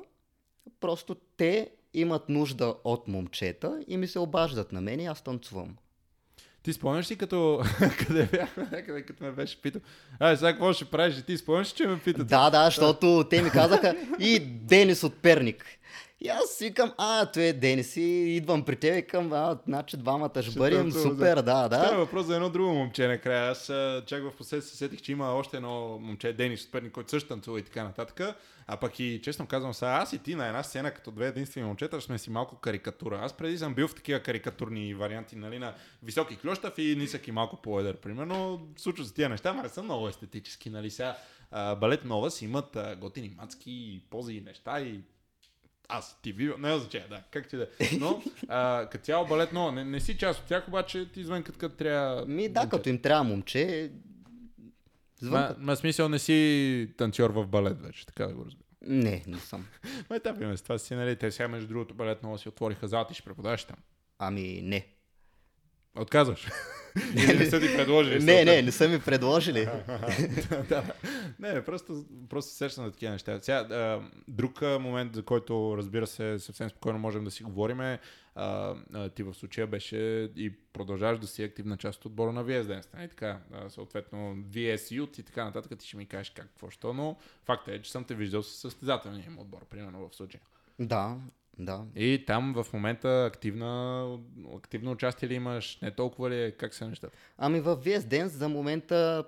Просто те имат нужда от момчета и ми се обаждат на мен и аз танцувам. Ти спомняш си като къде бяхме някъде, като ме беше питал. А, сега какво ще правиш? Ти спомняш, че ме питат? Да, да, защото те ми казаха и Денис от Перник. И аз си викам, а, той е Денис и идвам при теб и към, а, значи двамата ще бъдем супер, да, да. Става въпрос за едно друго момче накрая. Аз чак в последствие се сетих, че има още едно момче, Денис от Перник, който също танцува и така нататък. А пък и честно казвам, сега аз и ти на една сцена, като две единствени момчета, сме си малко карикатура. Аз преди съм бил в такива карикатурни варианти, нали, на високи клющав и нисък и малко по-едър. Примерно, случва се тия неща, но не са много естетически, нали сега. балет нова си имат а, готини мацки, пози и неща и аз ти ви, не означава, да, как ти да. Но а, като цяло балет нова, не, не, си част от тях, обаче ти извън като, трябва. Ми да, като им трябва момче. Звън... Ма, ма, смисъл не си танцор в балет вече, така да го разбирам. Не, не съм. Ма етапи с това си, нали, те сега между другото балет нова си отвориха зала, ти ще преподаваш там. Ами не. Отказваш. не, не са ти предложили. Не, не, не са ми предложили. да, не, просто, просто сещам на такива неща. Сега, а, друг момент, за който разбира се съвсем спокойно можем да си говорим е, а, а, ти в случая беше и продължаваш да си активна част от отбора на VS Dance. Нали? Така, а, съответно VS Youth и така нататък. Ти ще ми кажеш как, какво, що, но факт е, че съм те виждал с състезателния им отбор, примерно в случая. Да, да. И там в момента активна, активно участие ли имаш? Не толкова ли? Как са нещата? Ами в VS Dance за момента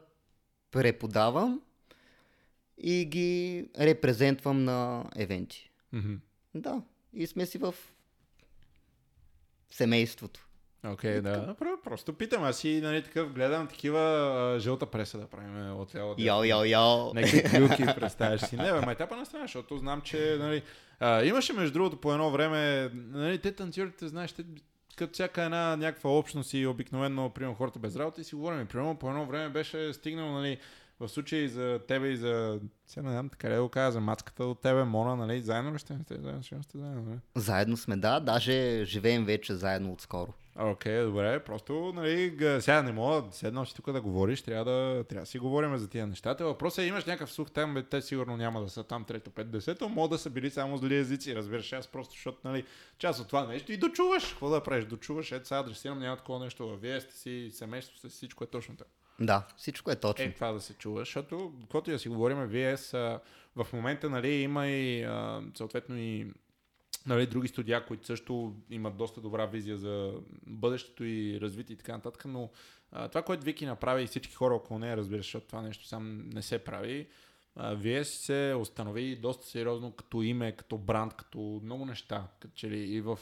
преподавам и ги репрезентвам на евенти. Mm-hmm. Да. И сме си в семейството. Окей, okay, да. Просто питам. Аз и нали, такъв гледам такива а, жълта преса да правим от цяло. Йо, йо, йо. Някакви клюки, представяш си. Не, бе, майтапа на страна, защото знам, че нали, а, имаше между другото по едно време, нали, те танцорите, знаеш, те като всяка една някаква общност и обикновено, примерно хората без работа и си говорим. Примерно по едно време беше стигнал, нали, в случай за тебе и за... Сега не знам така да го кажа, за мацката от тебе, Мона, нали? Заедно ли сте? Заедно ще сте заедно, нали? Заедно сме, да. Даже живеем вече заедно отскоро. Окей, okay, добре. Просто, нали, сега не мога да си тук да говориш, трябва да, трябва да си говорим за тия нещата. Въпросът е, имаш някакъв слух там, бе, те сигурно няма да са там трето, пет, десето, мога да са били само зли езици, разбираш, аз просто, защото, нали, част от това нещо и дочуваш. Какво да правиш? Дочуваш, ето сега адресирам, няма такова нещо. Вие сте си, семейство сте, всичко е точно така. Да, всичко е точно. Е, това да се чува, защото, каквото и да си говорим, вие са, в момента, нали, има и, а, съответно и нали, други студия, които също имат доста добра визия за бъдещето и развитие и така нататък, но а, това, което Вики направи и всички хора около нея, разбира, защото това нещо сам не се прави, а, вие се установи доста сериозно като име, като бранд, като много неща, като че ли и в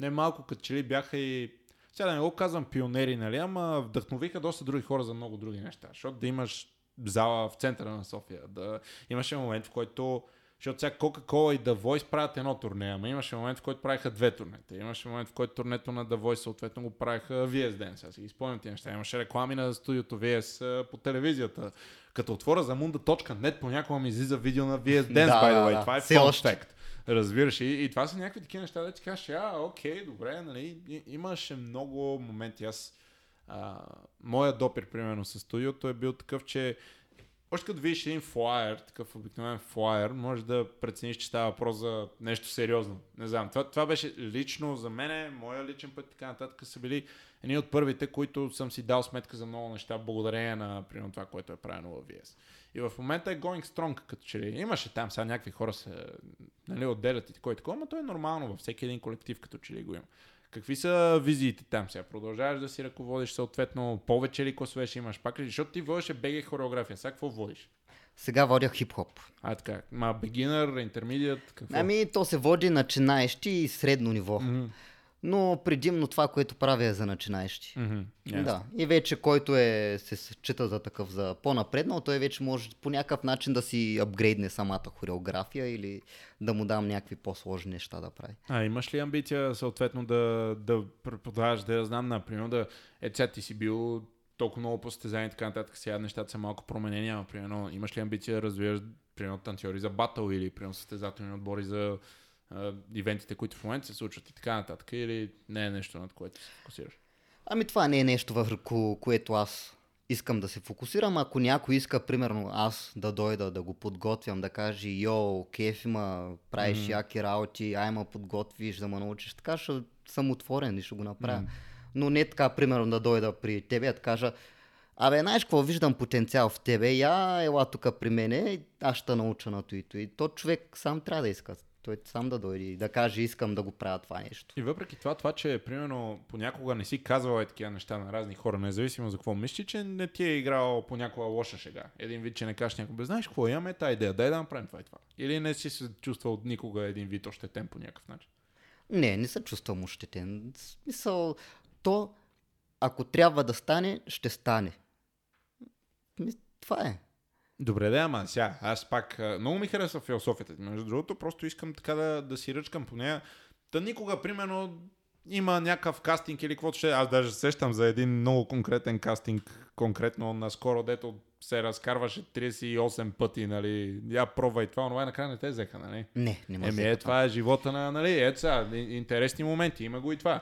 не малко, като че ли бяха и сега да не го казвам пионери, нали, ама вдъхновиха доста други хора за много други неща. Защото да имаш зала в центъра на София, да имаше момент, в който защото сега Coca-Cola и The Voice правят едно турне, ама имаше момент, в който правиха две турнета. Имаше момент, в който турнето на The Voice съответно го правиха VS Dance. Сега си ги спомням ти неща. Имаше реклами на студиото VS по телевизията. Като отворя за munda.net, понякога ми излиза видео на VS Dance, да, by the way. Да, Това е fun Разбираш. И, и това са някакви такива неща, да ти кажеш, а, окей, добре, нали, имаше много моменти. Аз, а, моя допир, примерно, с студиото е бил такъв, че още като видиш един флайер, такъв обикновен флайер, може да прецениш, че става въпрос за нещо сериозно. Не знам. Това, това беше лично за мен, моя личен път, така нататък са били едни от първите, които съм си дал сметка за много неща, благодарение на примерно, това, което е правено в VS. И в момента е going strong, като че ли. Имаше там сега някакви хора се нали, отделят и такова и такова, но то е нормално във всеки един колектив, като че ли го има. Какви са визиите там сега? Продължаваш да си ръководиш съответно повече ли класове ще имаш пак? Защото ти водеше БГ хореография. Сега какво водиш? Сега водя хип-хоп. А, така. Ма beginner, intermediate, какво? Ами, то се води начинаещи и средно ниво. Mm-hmm. Но предимно това, което правя е за начинаещи. Mm-hmm. Yes. Да. И вече който е, се счита за такъв за по-напреднал, той вече може по някакъв начин да си апгрейдне самата хореография или да му дам някакви по-сложни неща да прави. А имаш ли амбиция съответно да, да преподаваш, да я знам, например, да е, сега ти си бил толкова много по състезания и така нататък, сега нещата са малко променени, ама примерно имаш ли амбиция да развиваш примерно танцори за батъл или примерно състезателни отбори за а, ивентите, които в момента се случват и така нататък, или не е нещо, над което се фокусираш? Ами това не е нещо, върху което аз искам да се фокусирам. Ако някой иска, примерно, аз да дойда да го подготвям, да каже, йо, кеф има, правиш mm-hmm. яки работи, ай ма подготвиш, да ме научиш, така ще съм отворен и ще го направя. Mm-hmm. Но не така, примерно, да дойда при тебе, да кажа, Абе, знаеш какво, виждам потенциал в тебе, я ела тук при мене, аз ще науча на това и то човек сам трябва да иска той сам да дойде и да каже, искам да го правя това нещо. И въпреки това, това, че примерно понякога не си казвал е такива неща на разни хора, независимо за какво мисли, че не ти е играл понякога лоша шега. Един вид, че не кажеш някой, знаеш какво, имаме тази идея, дай да направим това и това. Или не си се чувствал никога един вид ощетен по някакъв начин? Не, не се чувствам ощетен. В смисъл, то, ако трябва да стане, ще стане. Това е. Добре, да, ама сега, аз пак много ми харесва философията. Между другото, просто искам така да, да си ръчкам по нея. Та никога, примерно, има някакъв кастинг или каквото ще. Аз даже сещам за един много конкретен кастинг, конкретно наскоро, дето се разкарваше 38 пъти, нали, я пробвай това, но накрая не те взеха, нали? Не, не може. Еми, е, това е живота на, нали, ето сега, интересни моменти, има го и това.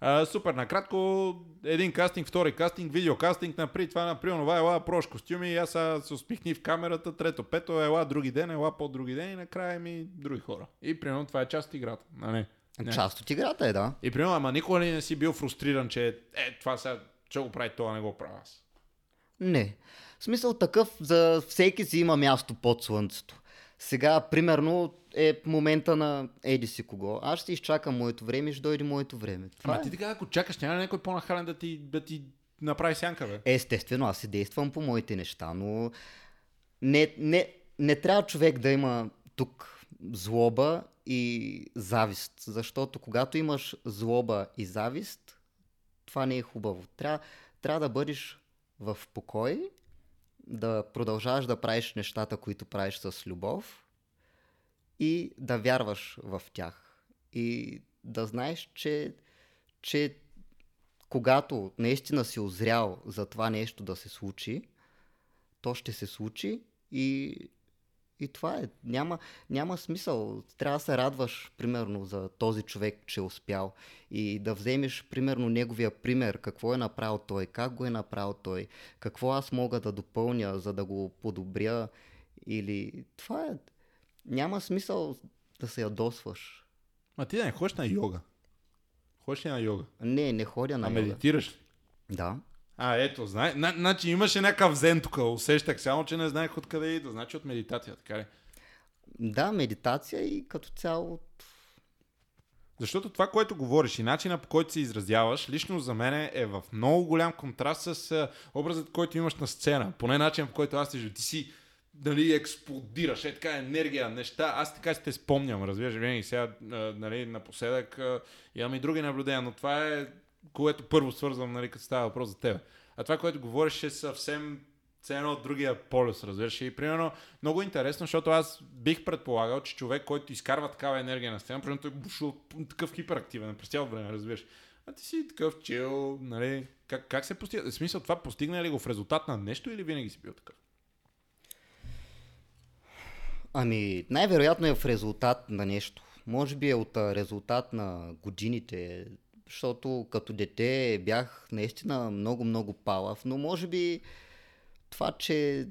А, супер, накратко, един кастинг, втори кастинг, видеокастинг, напри това, напри това, ела, прош костюми, и аз се успихни в камерата, трето, пето, ела, други ден, ела, по-други ден и накрая ми други хора. И примерно това е част от играта, нали? Не. Част от играта е, да. И примерно, ама никога ли не си бил фрустриран, че е, това сега, че го прави това, не го правя аз? Не. В смисъл такъв, за всеки си има място под слънцето. Сега, примерно, е момента на еди си кого. Аз ще изчакам моето време и ще дойде моето време. Това Ама е. ти така, ако чакаш, няма някой по-нахален да ти, да ти направи сянка, бе? Естествено, аз си действам по моите неща, но не, не, не трябва човек да има тук злоба и завист, защото когато имаш злоба и завист, това не е хубаво. Трябва, трябва да бъдеш в покой, да продължаваш да правиш нещата, които правиш с любов и да вярваш в тях. И да знаеш, че, че когато наистина си озрял за това нещо да се случи, то ще се случи и, и това е. Няма, няма смисъл. Трябва да се радваш, примерно, за този човек, че е успял. И да вземеш, примерно, неговия пример, какво е направил той, как го е направил той, какво аз мога да допълня, за да го подобря. Или това е няма смисъл да се ядосваш. А ти да не ходиш на йога? Ходиш ли на йога? Не, не ходя на а йога. медитираш ли? Да. А, ето, знае. Значи имаше някакъв зен тук, усещах, само че не знаех откъде идва. Значи от медитация, така ли? Да, медитация и като цяло от... Защото това, което говориш и начина по който се изразяваш, лично за мен е в много голям контраст с образът, който имаш на сцена. Поне начин, по който аз ти Ти си дали експлодираш, е така енергия, неща. Аз така си те спомням, разбираш, винаги сега, нали, напоследък имам и други наблюдения, но това е, което първо свързвам, нали, като става въпрос за теб. А това, което говориш е съвсем цено от другия полюс, разбираш. И примерно много интересно, защото аз бих предполагал, че човек, който изкарва такава енергия на сцена, примерно той е бушил такъв хиперактивен през цялото време, разбираш. А ти си такъв чил, нали? Как, как се постига? В смисъл, това постигна ли го в резултат на нещо или винаги си бил такъв? Ами, най-вероятно е в резултат на нещо. Може би е от резултат на годините, защото като дете бях наистина много-много палав, но може би това, че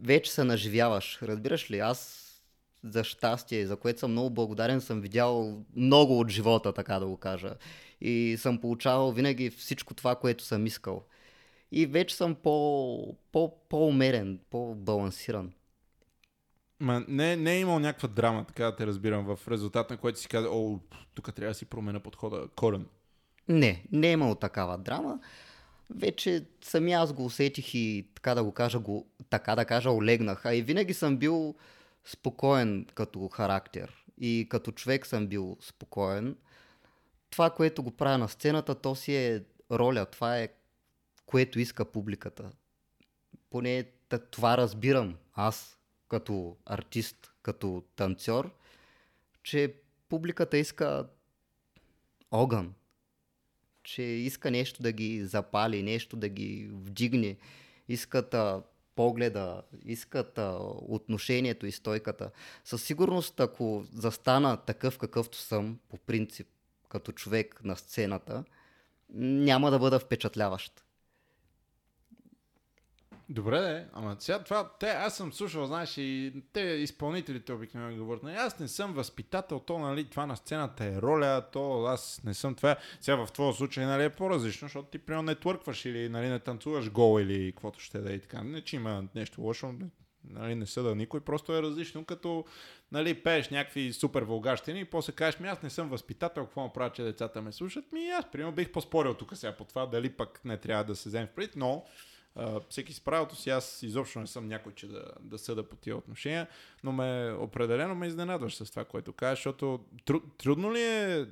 вече се наживяваш. Разбираш ли, аз за щастие, за което съм много благодарен, съм видял много от живота, така да го кажа. И съм получавал винаги всичко това, което съм искал. И вече съм по, по, по-умерен, по-балансиран. Ма, не, не е имал някаква драма, така да те разбирам, в резултат на което си каза, о, тук трябва да си променя подхода корен. Не, не е имал такава драма. Вече сами аз го усетих и така да го кажа, го, така да кажа, олегнах. А и винаги съм бил спокоен като характер. И като човек съм бил спокоен. това, което го правя на сцената, то си е роля. Това е което иска публиката. Поне това разбирам аз като артист, като танцор, че публиката иска огън, че иска нещо да ги запали, нещо да ги вдигне, искат а, погледа, искат а, отношението и стойката. Със сигурност, ако застана такъв какъвто съм, по принцип, като човек на сцената, няма да бъда впечатляващ. Добре, де, ама сега това, те, аз съм слушал, знаеш, и те изпълнителите обикновено говорят, нали, аз не съм възпитател, то, нали, това на сцената е роля, то аз не съм това. Сега в твоя случай, нали, е по-различно, защото ти, примерно, не твъркваш или, нали, не танцуваш гол или каквото ще да е и така. Не, че има нещо лошо, нали, не съда никой, просто е различно, като нали, пееш някакви супер вългащини и после кажеш ми аз не съм възпитател, какво му правя, че децата ме слушат, ми аз примерно бих поспорил тук сега по това, дали пък не трябва да се вземе в пред, но Uh, всеки с правото си, аз изобщо не съм някой, че да, да съда по тия отношения, но ме определено ме изненадваш с това, което кажеш, защото тру, трудно ли е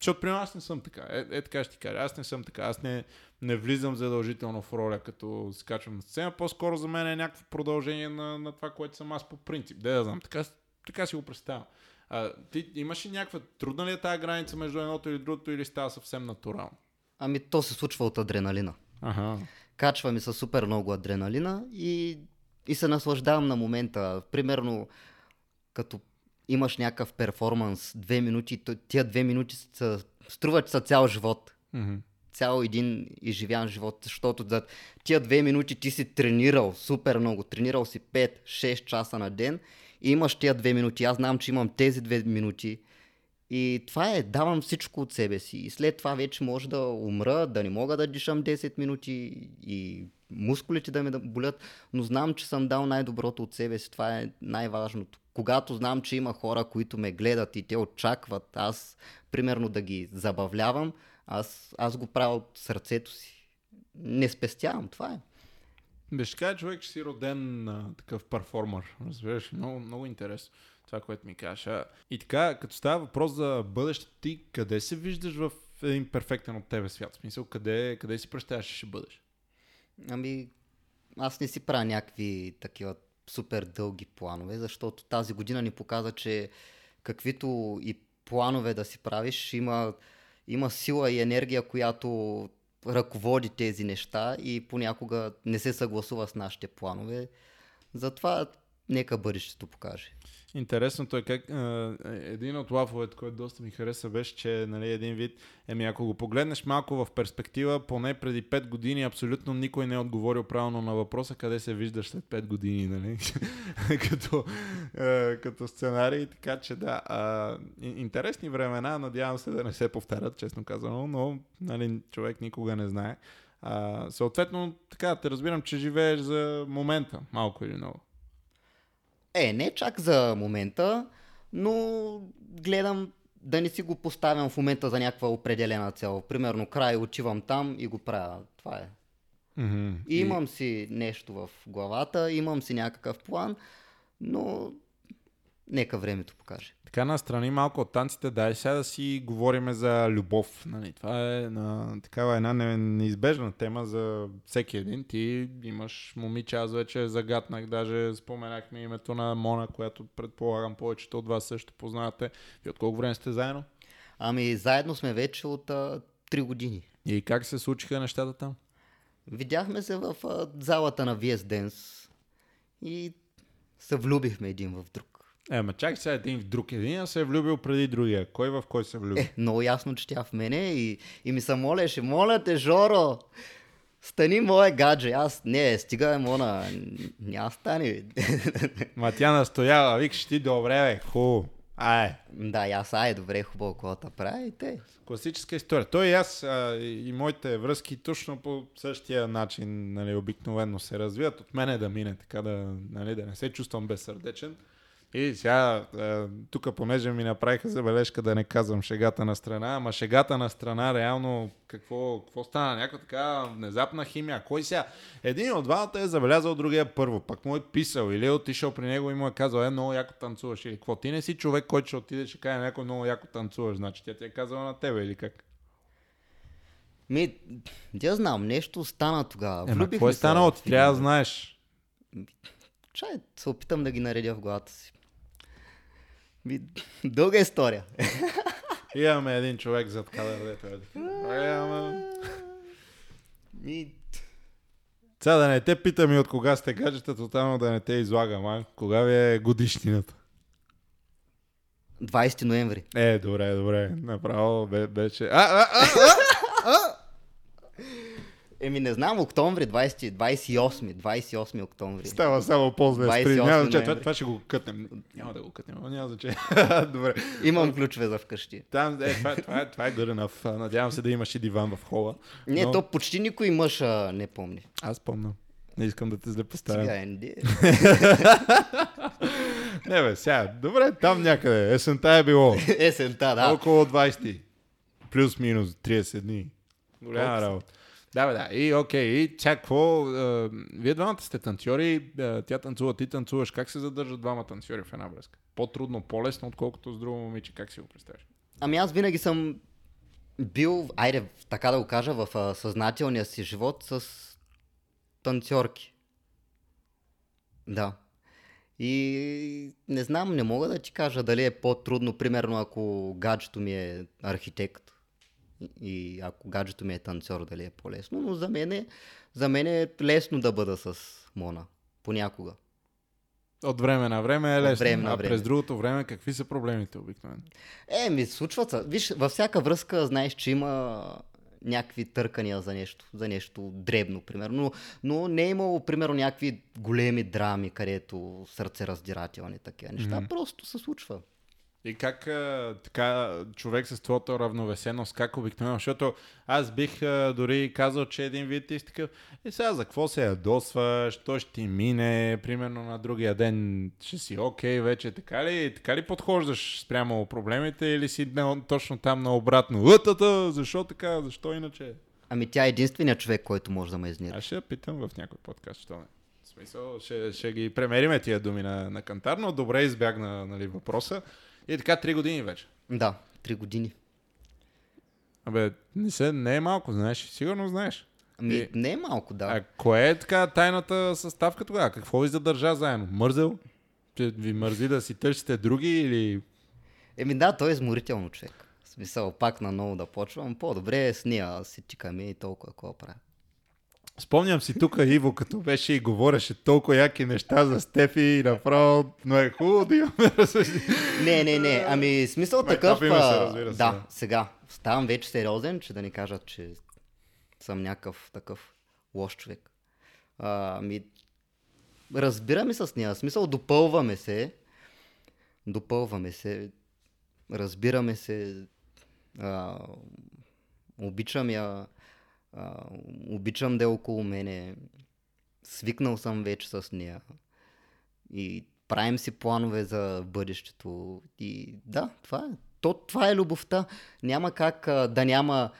защото при аз не съм така. Е, е така ще ти кажа. Аз не съм така. Аз не, не влизам задължително в роля, като скачвам на сцена. По-скоро за мен е някакво продължение на, на това, което съм аз по принцип. Де да знам. Така, така си го представям. А, ти имаш ли някаква трудна ли е тази граница между едното или другото или става съвсем натурално? Ами то се случва от адреналина. Ага качва ми с супер много адреналина и, и се наслаждавам на момента. Примерно, като имаш някакъв перформанс, две минути, тия две минути са, струват са цял живот. Mm-hmm. Цял един изживян живот, защото за тия две минути ти си тренирал супер много, тренирал си 5-6 часа на ден и имаш тия две минути. Аз знам, че имам тези две минути и това е, давам всичко от себе си. И след това вече може да умра, да не мога да дишам 10 минути и мускулите да ме болят, но знам, че съм дал най-доброто от себе си. Това е най-важното. Когато знам, че има хора, които ме гледат и те очакват аз, примерно, да ги забавлявам, аз, аз го правя от сърцето си. Не спестявам, това е. Беше човек, че си роден а, такъв перформер. Разбираш, много, много интересно това, което ми кажа. И така, като става въпрос за бъдещето ти, къде се виждаш в един перфектен от тебе свят? В смисъл, къде, къде си представяш, ще бъдеш? Ами, аз не си правя някакви такива супер дълги планове, защото тази година ни показа, че каквито и планове да си правиш, има, има сила и енергия, която ръководи тези неща и понякога не се съгласува с нашите планове. Затова нека бъдещето покаже. Интересното е как а, един от лафовете, който доста ми хареса, беше, че нали, един вид, еми ако го погледнеш малко в перспектива, поне преди 5 години абсолютно никой не е отговорил правилно на въпроса къде се виждаш след 5 години, нали? като, а, като сценарий, така че да. А, интересни времена, надявам се да не се повтарят, честно казано, но нали, човек никога не знае. А, съответно, така, те разбирам, че живееш за момента, малко или много. Е, не чак за момента, но гледам да не си го поставям в момента за някаква определена цел. Примерно край отивам там и го правя. Това е. Mm-hmm. И имам си нещо в главата, имам си някакъв план, но нека времето покаже така настрани малко от танците, дай сега да си говориме за любов. Нали? Това е на, такава една неизбежна тема за всеки един. Ти имаш момиче, аз вече загатнах, даже споменахме името на Мона, която предполагам повечето от вас също познавате. И от колко време сте заедно? Ами заедно сме вече от а, 3 години. И как се случиха нещата там? Видяхме се в а, залата на VS Dance и се влюбихме един в друг. Е, ма чакай сега един в друг. Един се е влюбил преди другия. Кой в кой се влюби? Е, много ясно, че тя в мене и, и ми се молеше. Моля те, Жоро, стани мое гадже. Аз, не, стига, Мона, няма стани. Ма тя настоява, викаш ти, добре, бе, хубаво. Ай. Да, и аз ай, добре, хубаво, какво прави те. Класическа история. Той и аз а, и моите връзки точно по същия начин нали, обикновено се развиват. От мене да мине, така да, нали, да не се чувствам безсърдечен. И сега, тук понеже ми направиха забележка да не казвам шегата на страна, ама шегата на страна реално какво, какво стана? Някаква така внезапна химия. Кой сега? Един от двамата е забелязал другия първо, пък му е писал или е отишъл при него и му е казал, е, много яко танцуваш или какво. Ти не си човек, който ще отиде, ще каже някой много яко танцуваш, значи тя ти е казала на тебе или как? Ми, да знам, нещо стана тогава. Ема, какво е станало? в Ти трябва да знаеш. Чай, се опитам да ги наредя в главата си. Ми, дълга история. Имаме един човек зад кадър, дето е. Е. Ми, Сега да не те питам и от кога сте гаджета, тотално да не те излагам, а? Кога ви е годишнината? 20 ноември. Е, добре, добре. Направо бе, беше... А, а, а! Еми, не знам, октомври, 20, 28, 28 октомври. Става само по-зле. 28 Спри. Няма значение. Това, това ще го кътнем. Няма да го кътнем, но няма значение. добре. Имам ключове за вкъщи. Там, е, това, това, е, това е good enough. Надявам се да имаш и диван в хола. Не, Но- то почти никой мъж а, не помни. Аз помня. Не искам да те злепоставям. Сега е, не. Не бе, сега. Добре, там някъде. Есента е било. Есента, да. Около 20. Плюс-минус 30 дни. Голяма работа. Да, бе, да. И окей, и чак какво? вие двамата сте танцори, тя танцува, ти танцуваш. Как се задържат двама танцори в една връзка? По-трудно, по-лесно, отколкото с друго момиче. Как си го представяш? Ами аз винаги съм бил, айде, така да го кажа, в а, съзнателния си живот с танцорки. Да. И не знам, не мога да ти кажа дали е по-трудно, примерно ако гаджето ми е архитект и ако гаджето ми е танцор, дали е по-лесно, но за мен е, за мен е лесно да бъда с Мона. Понякога. От време на време е От лесно, време на а време. през другото време какви са проблемите обикновено? Е, ми случват се. Виж, във всяка връзка знаеш, че има някакви търкания за нещо, за нещо дребно, примерно. Но, но не е имало, примерно, някакви големи драми, където сърцераздирателни такива неща. Мгм. Просто се случва. И как а, така човек с твоята равновесеност, как обикновено, защото аз бих а, дори казал, че един вид ти такъв, и сега за какво се ядосваш, то ще ти мине, примерно на другия ден ще си окей вече, така ли, така ли подхождаш спрямо проблемите или си не, точно там наобратно, Утата, защо така, защо иначе? Ами тя е единственият човек, който може да ме изнерви. Аз ще я питам в някой подкаст, що не. Смисъл, ще, ще ги премериме тия думи на, на Кантар, но добре избягна нали, въпроса. И така три години вече. Да, три години. Абе, не, се, не е малко, знаеш, сигурно знаеш. Ами И- не е малко, да. А кое е така тайната съставка тогава? Какво ви задържа заедно? Мързел? Че ви мързи да си търсите други или... Еми да, той е изморително човек. В смисъл, пак на ново да почвам. По-добре е с нея си тикаме и толкова какво правя. Спомням си тук Иво, като беше и говореше толкова яки неща за Стефи и направо, но е хубаво да имаме. Не, не, не. Ами смисъл Ма, такъв. се, разбира се, да, сега. Ставам вече сериозен, че да ни кажат, че съм някакъв такъв лош човек. А, Ами, разбираме с нея. Смисъл, допълваме се. Допълваме се. Разбираме се. А, обичам я. А, обичам да е около мене. Свикнал съм вече с нея. И правим си планове за бъдещето. И да, това е. То, това е любовта. Няма как а, да няма.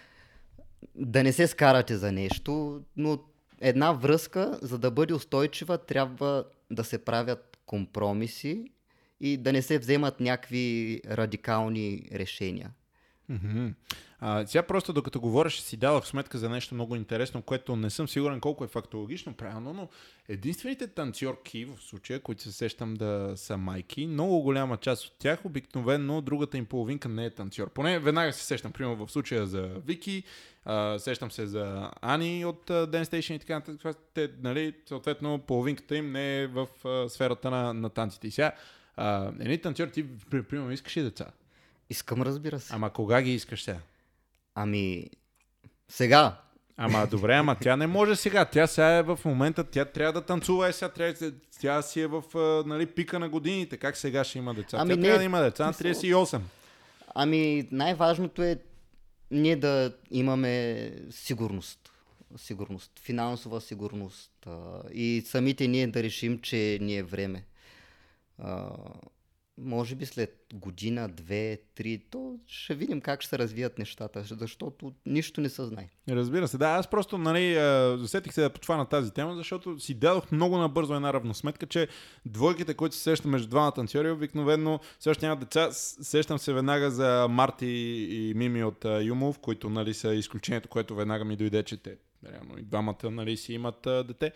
да не се скарате за нещо, но една връзка, за да бъде устойчива, трябва да се правят компромиси и да не се вземат някакви радикални решения. Мгм. А, сега просто докато говориш си дадох сметка за нещо много интересно, което не съм сигурен колко е фактологично правилно, но единствените танцорки в случая, които се сещам да са майки, много голяма част от тях обикновено другата им половинка не е танцор. Поне веднага се сещам, примерно в случая за Вики, а, сещам се за Ани от а, Dance Station и така нататък. Те, нали, съответно, половинката им не е в а, сферата на, на танците. И сега, а, едни танцори, ти, при- примерно, искаш ли деца? Искам, разбира се. Ама кога ги искаш сега? Ами, сега. Ама добре, ама тя не може сега. Тя сега е в момента, тя трябва да танцува, е сега трябва, тя си е в нали, пика на годините. Как сега ще има деца? Ами тя не, трябва да има деца на смисъл- 38. Ами, най-важното е ние да имаме сигурност. Сигурност, финансова сигурност. А, и самите ние да решим, че ни е време. А, може би след година, две, три, то ще видим как ще се развият нещата, защото нищо не се знае. Разбира се, да, аз просто, нали, засетих се да потвана тази тема, защото си дадох много набързо една равносметка, че двойките, които се срещат между двама танцори, обикновено също няма деца. Сещам се веднага за Марти и Мими от Юмов, които, нали, са изключението, което веднага ми дойде, че те, реално, и двамата, нали, си имат дете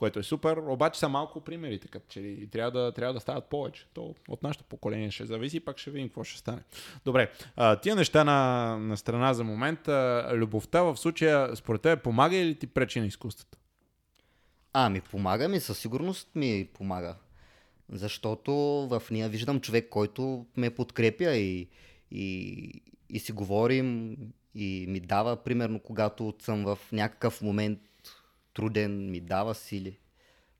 което е супер, обаче са малко примерите, като че трябва да, трябва да стават повече. То от нашето поколение ще зависи, пак ще видим какво ще стане. Добре, а, тия неща на, на страна за момента, любовта в случая, според теб, помага или ти пречи на изкуството? Ами, помага ми, със сигурност ми помага. Защото в нея виждам човек, който ме подкрепя и, и, и си говорим и ми дава, примерно, когато съм в някакъв момент труден, ми дава сили.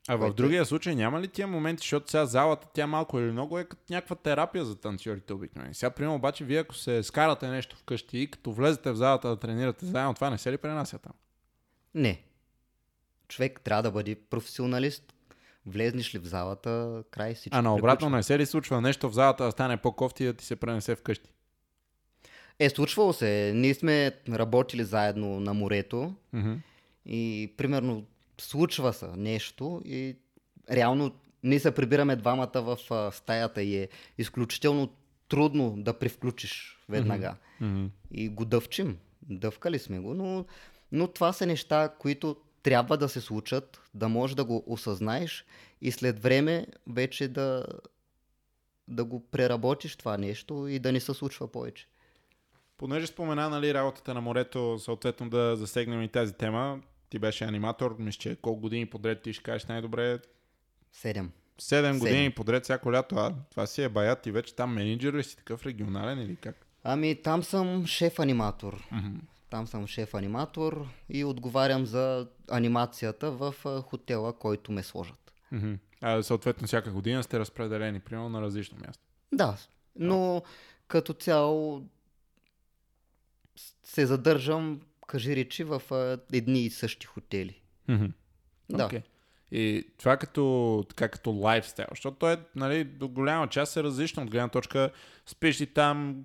А в другия случай няма ли тия моменти, защото сега залата тя малко или много е като някаква терапия за танцорите обикновени. Сега, примерно, обаче, вие ако се скарате нещо вкъщи и като влезете в залата да тренирате заедно, това не се ли пренася там? Не. Човек трябва да бъде професионалист. Влезнеш ли в залата, край всичко. А наобратно приключва. не се ли случва нещо в залата да стане по-кофти и да ти се пренесе вкъщи? Е, случвало се. Ние сме работили заедно на морето. Mm-hmm. И примерно случва се нещо и реално ние се прибираме двамата в а, стаята и е изключително трудно да привключиш веднага. Mm-hmm. И го дъвчим. Дъвкали сме го, но, но това са неща, които трябва да се случат, да можеш да го осъзнаеш и след време вече да, да го преработиш това нещо и да не се случва повече. Понеже спомена нали, работата на морето, съответно да засегнем и тази тема, ти беше аниматор, мисля, че колко години подред ти ще кажеш най-добре? Седем. Седем години подред всяко лято, а това си е баят и вече там менеджер ли си такъв регионален или как? Ами там съм шеф-аниматор. Mm-hmm. Там съм шеф-аниматор и отговарям за анимацията в хотела, който ме сложат. Mm-hmm. А съответно всяка година сте разпределени, примерно на различно място. Да, но като цяло се задържам кажи речи, в едни и същи хотели. Mm-hmm. Да. Okay. И това като, така като лайфстайл, защото той е, нали, до голяма част е различно от гледна точка, спиш и там,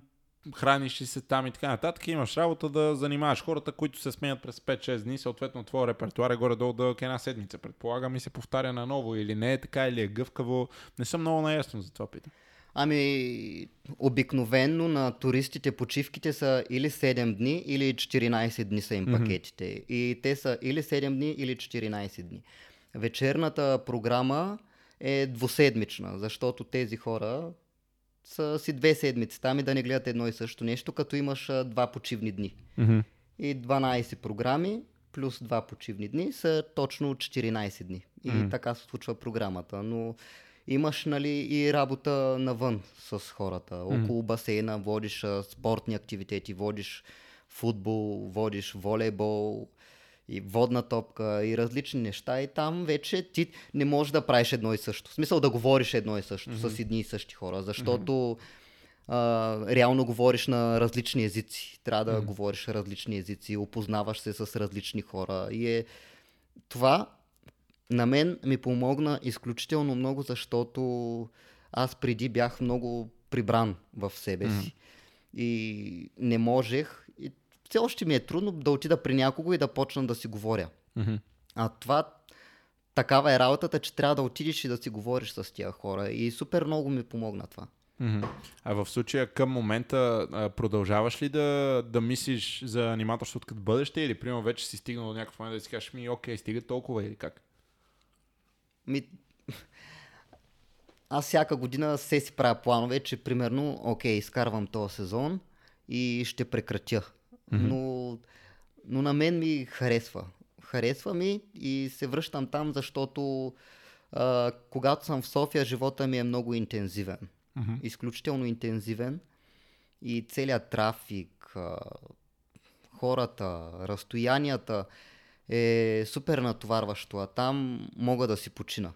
храниш и се там и така нататък. Имаш работа да занимаваш хората, които се сменят през 5-6 дни, съответно твоя репертуар е горе-долу дълъг една седмица. Предполагам и се повтаря наново или не е така, или е гъвкаво. Не съм много наясно за това питам. Ами, обикновенно на туристите почивките са или 7 дни, или 14 дни са им пакетите. Mm-hmm. И те са или 7 дни, или 14 дни. Вечерната програма е двуседмична, защото тези хора са си две седмици там и да не гледат едно и също нещо, като имаш два почивни дни. Mm-hmm. И 12 програми плюс два почивни дни са точно 14 дни. И mm-hmm. така се случва програмата. Но имаш нали, и работа навън с хората. Около басейна водиш спортни активитети, водиш футбол, водиш волейбол и водна топка и различни неща и там вече ти не можеш да правиш едно и също. В смисъл да говориш едно и също mm-hmm. с едни и същи хора, защото mm-hmm. а, реално говориш на различни езици. Трябва да mm-hmm. говориш различни езици, опознаваш се с различни хора и е това на мен ми помогна изключително много, защото аз преди бях много прибран в себе си. Mm-hmm. И не можех, и все още ми е трудно да отида при някого и да почна да си говоря. Mm-hmm. А това, такава е работата, че трябва да отидеш и да си говориш с тия хора. И супер много ми помогна това. Mm-hmm. А в случая към момента продължаваш ли да, да мислиш за аниматорството като бъдеще или примерно вече си стигнал до някакъв момент да си кажеш ми окей, стига толкова или как? Ми... Аз всяка година се си правя планове, че примерно, окей, изкарвам този сезон и ще прекратя. Mm-hmm. Но, но на мен ми харесва. Харесва ми и се връщам там, защото а, когато съм в София, живота ми е много интензивен. Mm-hmm. Изключително интензивен. И целият трафик, а, хората, разстоянията е супер натоварващо, а там мога да си почина.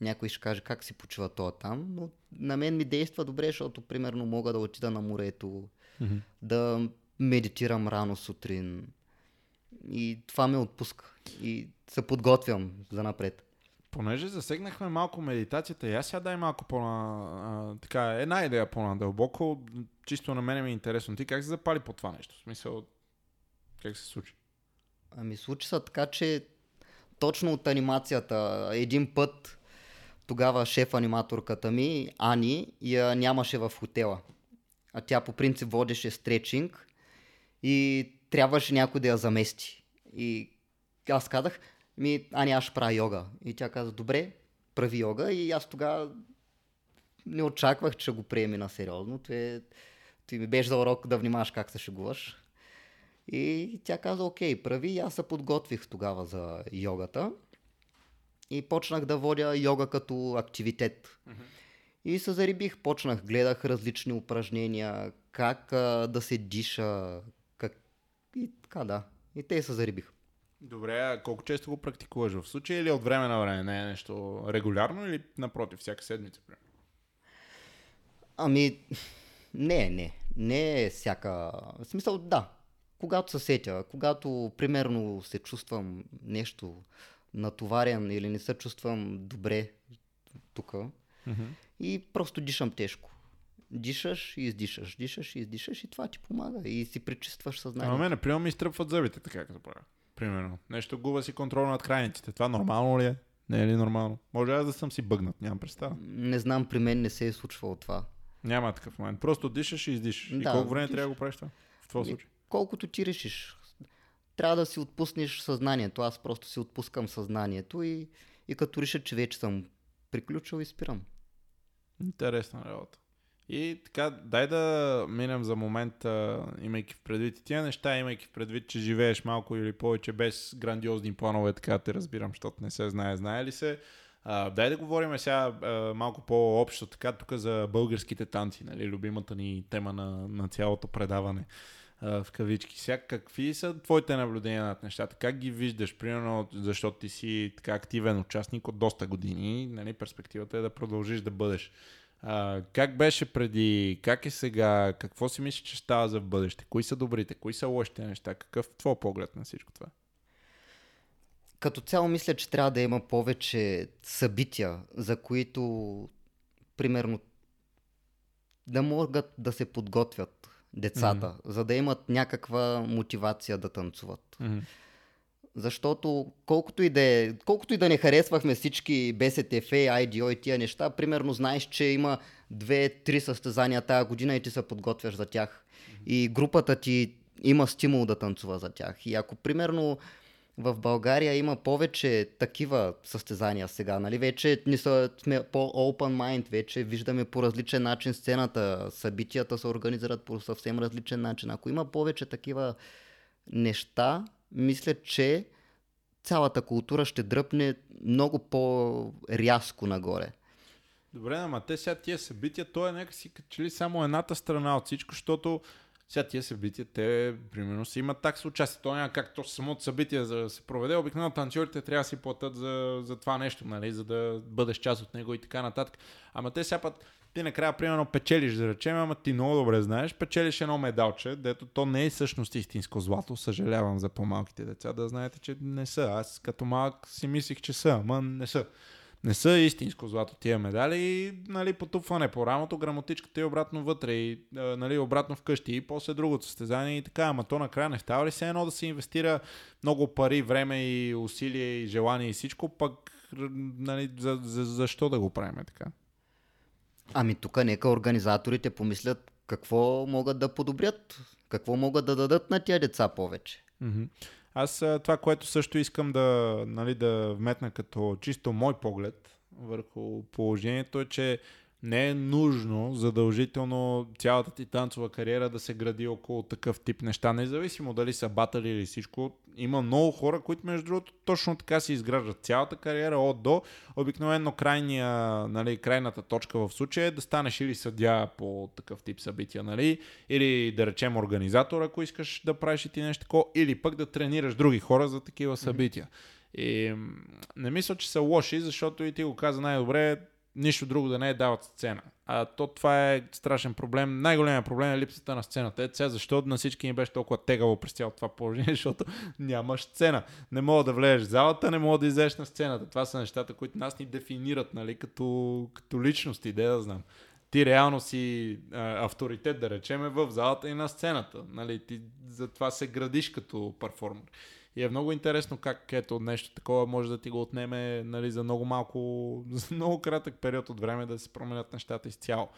Някой ще каже как си почива това там, но на мен ми действа добре, защото примерно мога да отида на морето, mm-hmm. да медитирам рано сутрин и това ме отпуска и се подготвям за напред. Понеже засегнахме малко медитацията, и аз сега дай малко по а, така, една идея по-надълбоко, чисто на мен ми е интересно. Ти как се запали по това нещо? В смисъл, как се случи? Ами случи се така, че точно от анимацията един път тогава шеф аниматорката ми, Ани, я нямаше в хотела. А тя по принцип водеше стречинг и трябваше някой да я замести. И аз казах, ми, Ани, аз правя йога. И тя каза, добре, прави йога. И аз тогава не очаквах, че го приеме на сериозно. Той, ми беше за урок да внимаваш как се шегуваш. И тя каза, окей, прави. И аз се подготвих тогава за йогата. И почнах да водя йога като активитет. Mm-hmm. И се зарибих, почнах, гледах различни упражнения, как а, да се диша, как... и така да. И те се зарибих. Добре, а колко често го практикуваш в случая или от време на време? Не е нещо регулярно или напротив, всяка седмица? Примерно? Ами, не, не. Не е всяка... В смисъл, да. Когато се сетя, когато примерно се чувствам нещо натоварен или не се чувствам добре тук mm-hmm. и просто дишам тежко. Дишаш и издишаш, дишаш и издишаш и това ти помага и си пречистваш съзнанието. А мен, например, ми изтръпват зъбите, така като правя. Примерно. Нещо губа си контрол над крайниците. Това нормално ли е? Не е ли нормално? Може аз да съм си бъгнат, нямам представа. Не знам, при мен не се е случвало това. Няма такъв момент. Просто дишаш и издишаш. Да, и колко време диш... трябва да го правиш това? В твоя случай? Колкото ти решиш. Трябва да си отпуснеш съзнанието. Аз просто си отпускам съзнанието и, и като реша, че вече съм приключил и спирам. Интересна работа. И така, дай да минем за момент, имайки в предвид и тия неща, имайки в предвид, че живееш малко или повече без грандиозни планове, така те разбирам, защото не се знае, знае ли се. А, дай да говорим сега а, малко по-общо, така тук за българските танци, нали, любимата ни тема на, на цялото предаване в кавички. Сега какви са твоите наблюдения над нещата? Как ги виждаш? Примерно, защото ти си така активен участник от доста години, нали, перспективата е да продължиш да бъдеш. А, как беше преди, как е сега, какво си мислиш, че става за бъдеще? Кои са добрите, кои са лошите неща? Какъв е твой поглед на всичко това? Като цяло мисля, че трябва да има повече събития, за които, примерно, да могат да се подготвят децата, mm-hmm. за да имат някаква мотивация да танцуват. Mm-hmm. Защото колкото и, да е, колкото и да не харесвахме всички БСТФ, IDO и тия неща, примерно знаеш, че има две-три състезания тази година и ти се подготвяш за тях. И групата ти има стимул да танцува за тях. И ако примерно в България има повече такива състезания сега, нали? Вече ни са, сме по-open mind, вече виждаме по различен начин сцената, събитията се организират по съвсем различен начин. Ако има повече такива неща, мисля, че цялата култура ще дръпне много по-рязко нагоре. Добре, ама те сега тия събития, то е някакси като ли само едната страна от всичко, защото сега тия събития, те примерно си имат такса участие. То няма как то самото събитие за да се проведе. Обикновено танцорите трябва да си платят за, за това нещо, нали, за да бъдеш част от него и така нататък. Ама те сега път ти накрая, примерно, печелиш, да речем, ама ти много добре знаеш, печелиш едно медалче, дето то не е всъщност истинско злато, съжалявам за по-малките деца, да знаете, че не са. Аз като малък си мислих, че са, ама не са. Не са истинско злато тия медали нали, потупване по рамото, грамотичката и обратно вътре и нали, обратно вкъщи и после другото състезание и така. Ама то накрая не става ли се едно да се инвестира много пари, време и усилие и желание и всичко, пък нали, за, за, защо да го правим така? Ами тук нека организаторите помислят какво могат да подобрят, какво могат да дадат на тия деца повече. Mm-hmm. Аз това, което също искам да, нали, да вметна като чисто мой поглед върху положението е, че не е нужно задължително цялата ти танцова кариера да се гради около такъв тип неща, независимо дали са батали или всичко. Има много хора, които между другото точно така си изграждат цялата кариера от до. Обикновено крайния, нали, крайната точка в случая е да станеш или съдя по такъв тип събития, нали, или да речем организатор, ако искаш да правиш и ти нещо такова, или пък да тренираш други хора за такива събития. И не мисля, че са лоши, защото и ти го каза най-добре, нищо друго да не е дават сцена. А то това е страшен проблем. Най-големият проблем е липсата на сцената. Ето сега защо на всички ни беше толкова тегаво през цялото това положение, защото нямаш сцена. Не мога да влезеш в залата, не мога да излезеш на сцената. Това са нещата, които нас ни дефинират, нали, като, като личности, да знам. Ти реално си а, авторитет, да речеме, в залата и на сцената. Нали, ти затова се градиш като перформер. И е много интересно как ето нещо такова може да ти го отнеме нали, за много малко, за много кратък период от време да се променят нещата изцяло.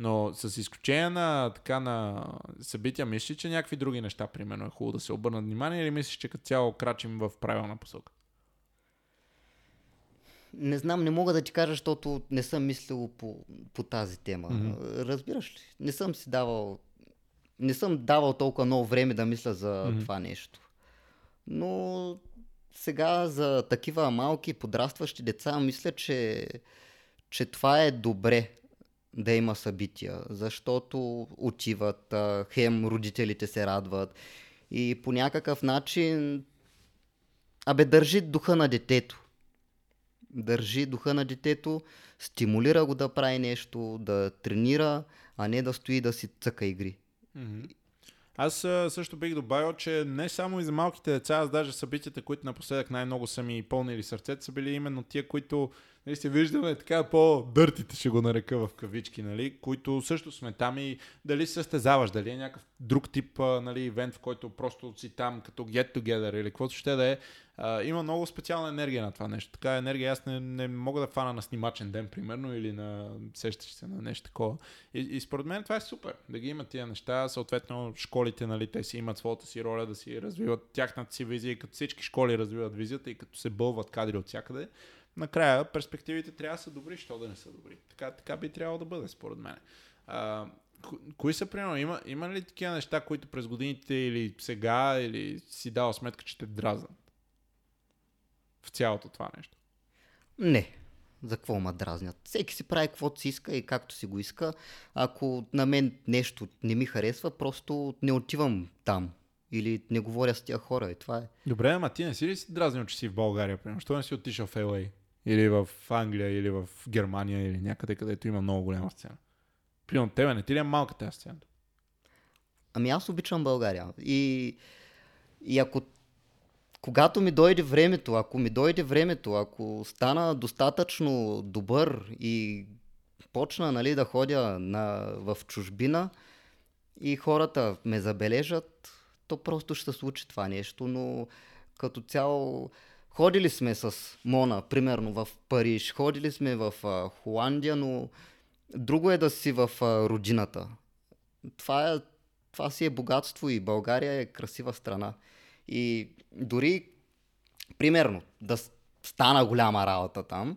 Но с изключение на, така, на събития, мислиш, че някакви други неща, примерно, е хубаво да се обърнат внимание или мислиш, че като цяло крачим в правилна посока? Не знам, не мога да ти кажа, защото не съм мислил по, по тази тема. Мгм. Разбираш ли? Не съм си давал. Не съм давал толкова много време да мисля за Мгм. това нещо. Но сега за такива малки подрастващи деца мисля, че, че това е добре да има събития, защото отиват, хем родителите се радват и по някакъв начин абе държи духа на детето. Държи духа на детето, стимулира го да прави нещо, да тренира, а не да стои да си цъка игри. Мгм. Аз също бих добавил, че не само и за малките деца, аз даже събитията, които напоследък най-много са ми пълнили сърцето, са били именно тия, които нали, се виждаме така по-дъртите, ще го нарека в кавички, нали, които също сме там и дали се състезаваш, дали е някакъв друг тип нали, ивент, в който просто си там като get together или каквото ще да е. Има много специална енергия на това нещо. Така енергия аз не, не мога да фана на снимачен ден, примерно, или на сещаш се на нещо такова. И, и според мен това е супер, да ги има тия неща. Съответно, школите, нали, те си имат своята си роля да си развиват тяхната си визия, като всички школи развиват визията и като се бълват кадри от всякъде. Накрая перспективите трябва да са добри, що да не са добри. Така, така би трябвало да бъде, според мен. Кои са, примерно, има, има ли такива неща, които през годините или сега, или си дал сметка, че те дразнат? В цялото това нещо. Не. За какво ма дразнят? Всеки си прави каквото си иска и както си го иска. Ако на мен нещо не ми харесва, просто не отивам там. Или не говоря с тия хора и това е. Добре, ама ти не си ли си дразнил, че си в България, примерно? Що не си отишъл в LA? Или в Англия, или в Германия, или някъде, където има много голяма сцена? Примерно тебе, не ти ли е малка тази сцена? Ами аз обичам България. И, и ако когато ми дойде времето, ако ми дойде времето, ако стана достатъчно добър и почна нали, да ходя на, в чужбина и хората ме забележат, то просто ще случи това нещо, но като цяло ходили сме с Мона, примерно в Париж, ходили сме в а, Холандия, но друго е да си в а, родината. Това, е, това си е богатство и България е красива страна. И дори, примерно, да стана голяма работа там,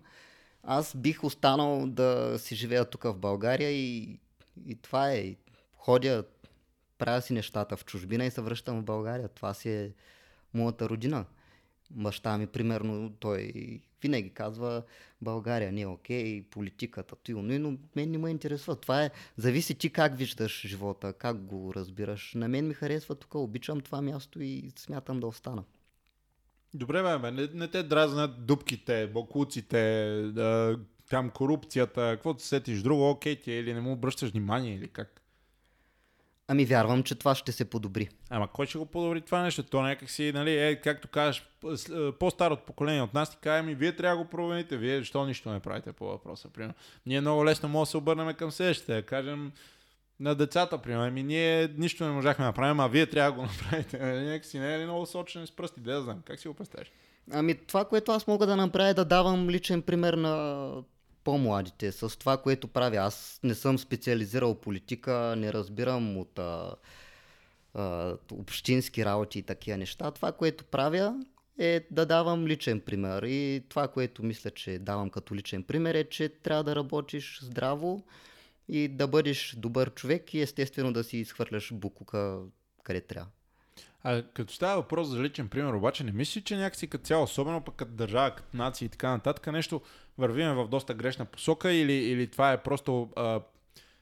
аз бих останал да си живея тук в България и, и това е. Ходя, правя си нещата в чужбина и се връщам в България. Това си е моята родина. Баща ми, примерно, той винаги казва България не е окей, политиката, тъй, но, мен не ме интересува. Това е, зависи ти как виждаш живота, как го разбираш. На мен ми харесва тук, обичам това място и смятам да остана. Добре, бе, не, не те дразнат дупките, бокуците, да, там корупцията, каквото се сетиш друго, окей ти е, или не му обръщаш внимание, или как? Ами вярвам, че това ще се подобри. Ама кой ще го подобри това нещо? То някак си, нали, е, както кажеш, е, по-старото поколение от нас ти каже, ми вие трябва да го промените, вие защо нищо не правите по въпроса, примерно. Ние много лесно може да се обърнем към следващите, да кажем на децата, примерно, ами ние нищо не можахме да направим, а вие трябва да го направите. Нали, Някак си не е ли много сочен с пръсти, да знам, как си го представяш? Ами това, което аз мога да направя е да давам личен пример на по-младите с това, което правя. Аз не съм специализирал политика, не разбирам от а, а, общински работи и такива неща. Това, което правя е да давам личен пример. И това, което мисля, че давам като личен пример е, че трябва да работиш здраво и да бъдеш добър човек и естествено да си изхвърляш букука къде трябва. А като става въпрос за личен пример, обаче не мислиш, че някакси като цяло, особено пък като държава, като нация и така нататък, нещо вървиме в доста грешна посока или, или това е просто, а,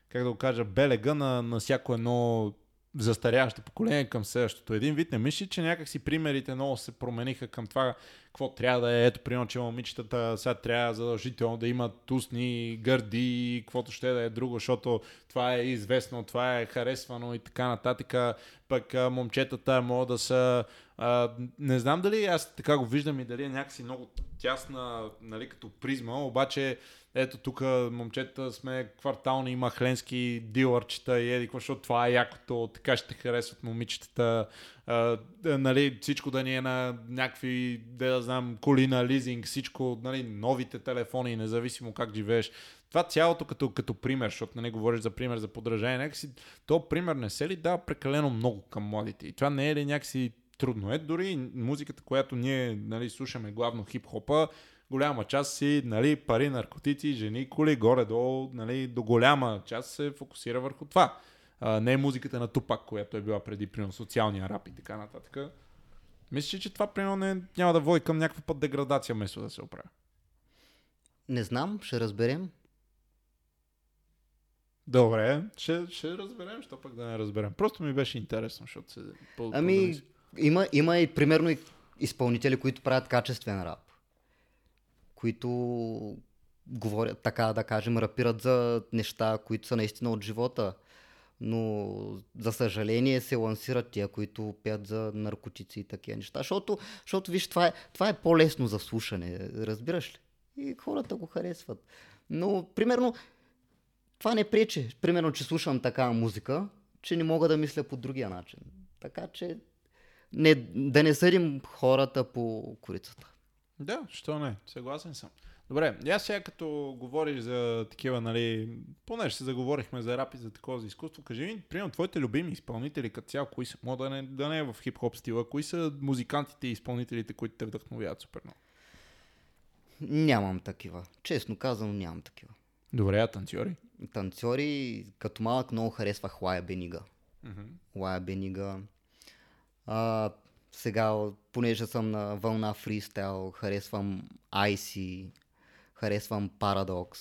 как да го кажа, белега на, на всяко едно застаряващо поколение към следващото. Един вид не мислиш, че някакси примерите много се промениха към това какво трябва да е. Ето, примерно, че момичетата сега трябва задължително да имат устни, гърди, каквото ще да е друго, защото това е известно, това е харесвано и така нататък. Пък момчетата могат да са... А, не знам дали аз така го виждам и дали е някакси много тясна, нали, като призма, обаче ето тук момчета сме квартални, махленски дилърчета и еди, защото това е якото, така ще харесват момичетата, а, нали, всичко да ни е на някакви, да, да знам, коли на лизинг, всичко, нали, новите телефони, независимо как живееш. Това цялото като, като пример, защото не нали, говориш за пример за подражание, някакси, то пример не се ли дава прекалено много към младите? И това не е ли някакси трудно? Е, дори музиката, която ние нали, слушаме главно хип-хопа, голяма част си нали, пари, наркотици, жени, коли, горе-долу, нали, до голяма част се фокусира върху това. А, не е музиката на Тупак, която е била преди, примерно, социалния рап и така нататък. Мисля, че това, примерно, не, няма да води към някаква път деградация, вместо да се оправя. Не знам, ще разберем. Добре, ще, ще разберем, що пък да не разберем. Просто ми беше интересно, защото се... Ами, има, има и примерно изпълнители, които правят качествен рап които говорят, така да кажем, рапират за неща, които са наистина от живота. Но за съжаление се лансират тия, които пеят за наркотици и такива неща. Защото, защото виж, това е, това е по-лесно за слушане, разбираш ли? И хората го харесват. Но, примерно, това не пречи. Примерно, че слушам такава музика, че не мога да мисля по другия начин. Така че не, да не съдим хората по корицата. Да, що не, съгласен съм. Добре, аз сега като говориш за такива, нали, понеже се заговорихме за рап и за такова за изкуство, кажи ми, примерно, твоите любими изпълнители като цяло, кои са, мога да не, да не е в хип-хоп стила, кои са музикантите и изпълнителите, които те вдъхновяват супер много? Нямам такива. Честно казвам, нямам такива. Добре, а танцори? Танцори, като малък много харесвах Лая Бенига. Mm-hmm. Лая Бенига. А, сега, понеже съм на вълна фристайл, харесвам IC, харесвам Paradox.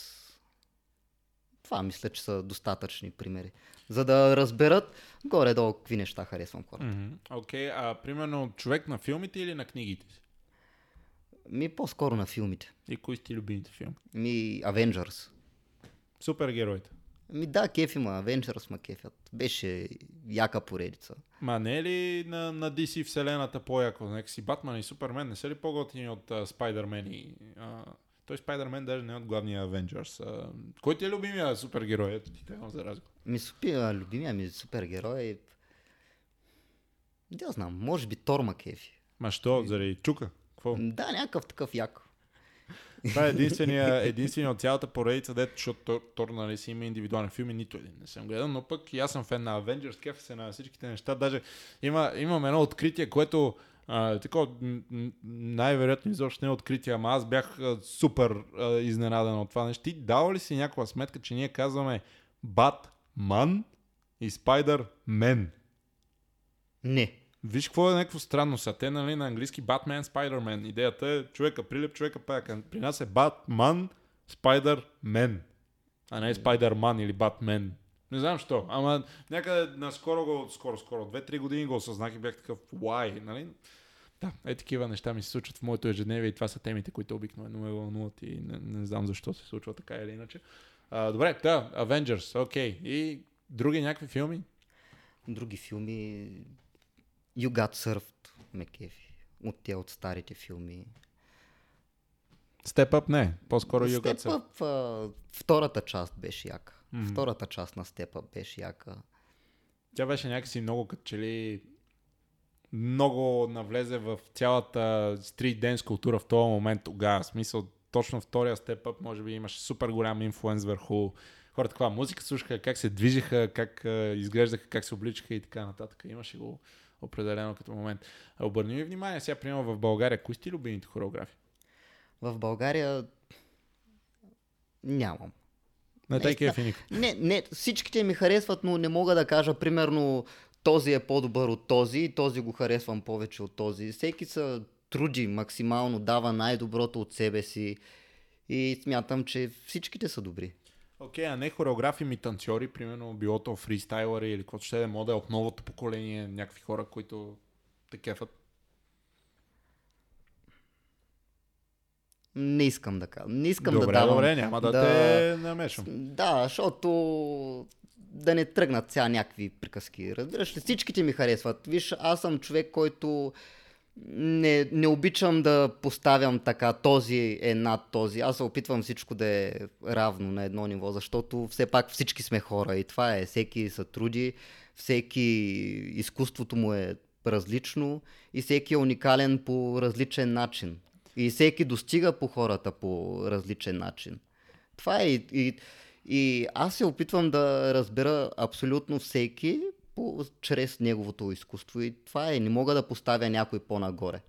Това мисля, че са достатъчни примери. За да разберат горе-долу какви неща харесвам хората. Окей, mm-hmm. okay, а примерно човек на филмите или на книгите си? Ми по-скоро на филмите. И кои сте любимите филми? Ми Avengers. Супергероите. Ми да, кефи ма, Avengers ма кефят. Беше яка поредица. Ма не е ли на, на DC вселената по-яко? Нека си Батман и Супермен не са ли по-готини от uh, Спайдермен и... Uh, той Спайдермен даже не е от главния Avengers. Uh, кой ти е любимия супергерой? Ето ти трябва за разговор. Ми супер, любимия ми супергерой е... Не знам, може би Тор ма кефи. Ма що? Заради чука? Какво? Да, някакъв такъв як. Това е единствения, единствения от цялата поредица, дето, защото Тор, Тор нали, си има индивидуални филми, нито един не съм гледал, но пък и аз съм фен на Avengers, кефа се на всичките неща. Даже има, имам едно откритие, което а, такова, най-вероятно изобщо не е откритие, ама аз бях а, супер а, изненадан от това нещо. Ти дава ли си някаква сметка, че ние казваме Батман и Спайдер-мен? Не. Виж какво е някакво странно са. Те, нали, на английски Batman, Spider-Man. Идеята е човека прилеп, човека паяка. При нас е Batman, Spider-Man. А не Spider-Man или Batman. Не знам що. Ама някъде наскоро го, скоро, скоро, две-три години го осъзнах и бях такъв, why, нали? Да, е такива неща ми се случват в моето ежедневие и това са темите, които обикновено ме вълнуват и не, не знам защо се случва така или иначе. А, добре, да, Avengers, окей. Okay. И други някакви филми? Други филми, You Got Served ме кефи. От тя от старите филми. Step Up не, по-скоро You Got. Step Up, втората част беше яка. Mm-hmm. Втората част на Step Up беше яка. Тя беше някакси много като че ли много навлезе в цялата стрит денс култура в този момент тогава. В смисъл, точно втория степ up може би имаше супер голям инфлуенс върху хората, каква музика слушаха, как се движиха, как изглеждаха, как се обличаха и така нататък. Имаше го определено като момент. Обърни ми внимание сега, примерно в България, кои сте любимите хореографи? В България нямам. Не, не, кефи не, не, всичките ми харесват, но не мога да кажа, примерно, този е по-добър от този и този го харесвам повече от този. Всеки се труди максимално, дава най-доброто от себе си и смятам, че всичките са добри. Окей, okay, а не хореографи ми танцори, примерно било то фристайлъри или каквото ще е мода от новото поколение, някакви хора, които те кефат? Не искам да кажа. Не искам добре, да давам. добре, няма да, да те намешвам. Да, защото да не тръгнат сега някакви приказки. Разбираш ли, всичките ми харесват. Виж, аз съм човек, който не, не обичам да поставям така, този е над този. Аз се опитвам всичко да е равно на едно ниво, защото все пак всички сме хора и това е. Всеки се труди, всеки изкуството му е различно и всеки е уникален по различен начин. И всеки достига по хората по различен начин. Това е и, и, и аз се опитвам да разбера абсолютно всеки по, чрез неговото изкуство. И това е, не мога да поставя някой по-нагоре.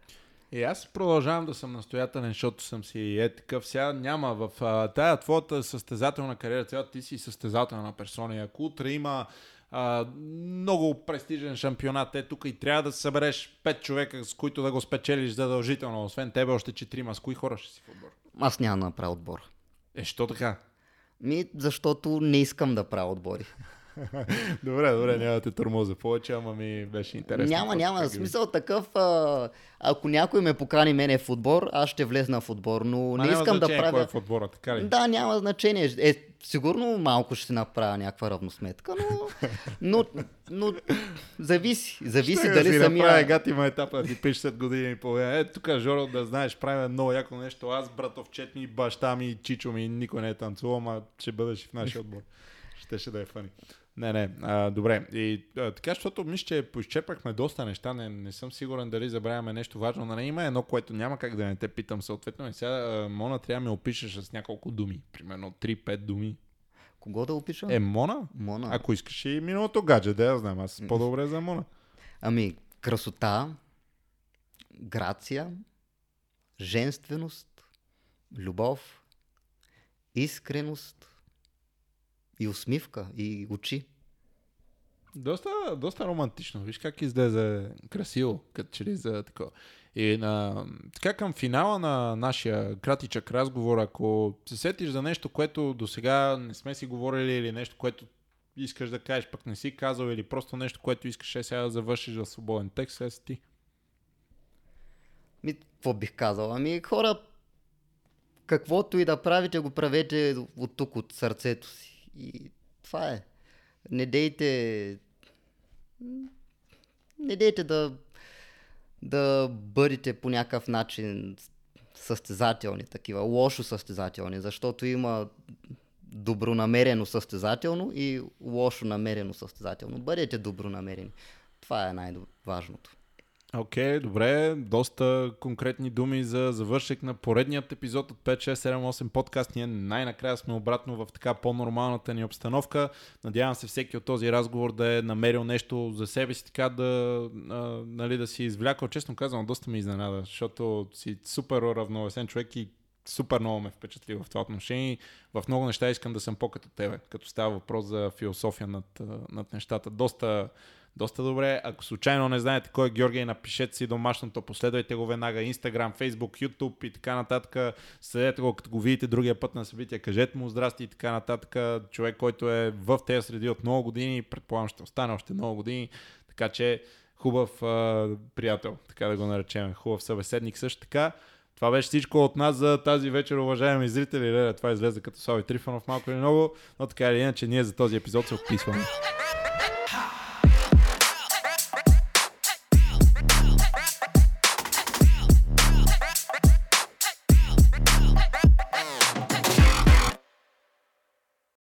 И аз продължавам да съм настоятелен, защото съм си е такъв. Сега няма в а, тая твоята състезателна кариера, цялата ти си състезателна персона. И ако утре има а, много престижен шампионат, е тук и трябва да събереш пет човека, с които да го спечелиш задължително. Освен тебе още четирима. С кои хора ще си в отбор? Аз няма да направя отбор. Е, що така? Ми, защото не искам да правя отбори. добре, добре, няма да те тормоза повече, ама ми беше интересно. Няма, няма. Смисъл такъв, а, ако някой ме покани мене в отбор, аз ще влезна в отбор, но Ма не искам да правя... Кой е в отбора, така ли? Да, няма значение. Е, сигурно малко ще направя някаква равносметка, но, но, но зависи. Зависи Ще дали си самия... направя гати ма етапа да ти пише след години и половина. Е, тук Жоро да знаеш, правим много яко нещо. Аз, братовчет ми, баща ми, чичо ми, никой не е танцувал, ама ще бъдеш в нашия отбор. Ще ще да е фани. Не, не, а, добре. И а, така, защото мисля, че поизчерпахме доста неща, не, не съм сигурен дали забравяме нещо важно. Нали, има едно, което няма как да не те питам съответно. И сега, а, Мона, трябва да ме опишеш с няколко думи. Примерно 3-5 думи. Кого да опиша? Е, Мона? Мона. Ако искаш и миналото гадже, да я знам. Аз по-добре за Мона. Ами, красота, грация, женственост, любов, искреност и усмивка и очи. Доста, доста романтично. Виж как излезе красиво, като че ли за такова. И на, така към финала на нашия кратичък разговор, ако се сетиш за нещо, което до сега не сме си говорили или нещо, което искаш да кажеш, пък не си казал или просто нещо, което искаш е сега да завършиш в свободен текст, сега си ти. Ми, какво бих казал? Ами, хора, каквото и да правите, го правете от тук, от сърцето си. И това е. Не дейте... Не дейте да, да бъдете по някакъв начин състезателни такива, лошо състезателни, защото има добронамерено състезателно и лошо намерено състезателно. Бъдете добронамерени. Това е най-важното. Окей, okay, добре. Доста конкретни думи за завършек на поредният епизод от 5, 6, 7, 8 подкаст. Ние най-накрая сме обратно в така по-нормалната ни обстановка. Надявам се всеки от този разговор да е намерил нещо за себе си, така да, а, нали, да си извлякал. Честно казвам, доста ме изненада, защото си супер равновесен човек и супер много ме впечатли в това отношение. В много неща искам да съм по-като тебе, като става въпрос за философия над, над нещата. Доста доста добре. Ако случайно не знаете кой е Георгий, напишете си домашното, последвайте го веднага Instagram, Facebook, YouTube и така нататък. Следете го, като го видите другия път на събития, кажете му здрасти и така нататък. Човек, който е в тези среди от много години, предполагам ще остане още много години, така че хубав а, приятел, така да го наречем, хубав събеседник също така. Това беше всичко от нас за тази вечер, уважаеми зрители. Леле, това излезе като Слави Трифонов малко или много, но така или иначе ние за този епизод се отписваме.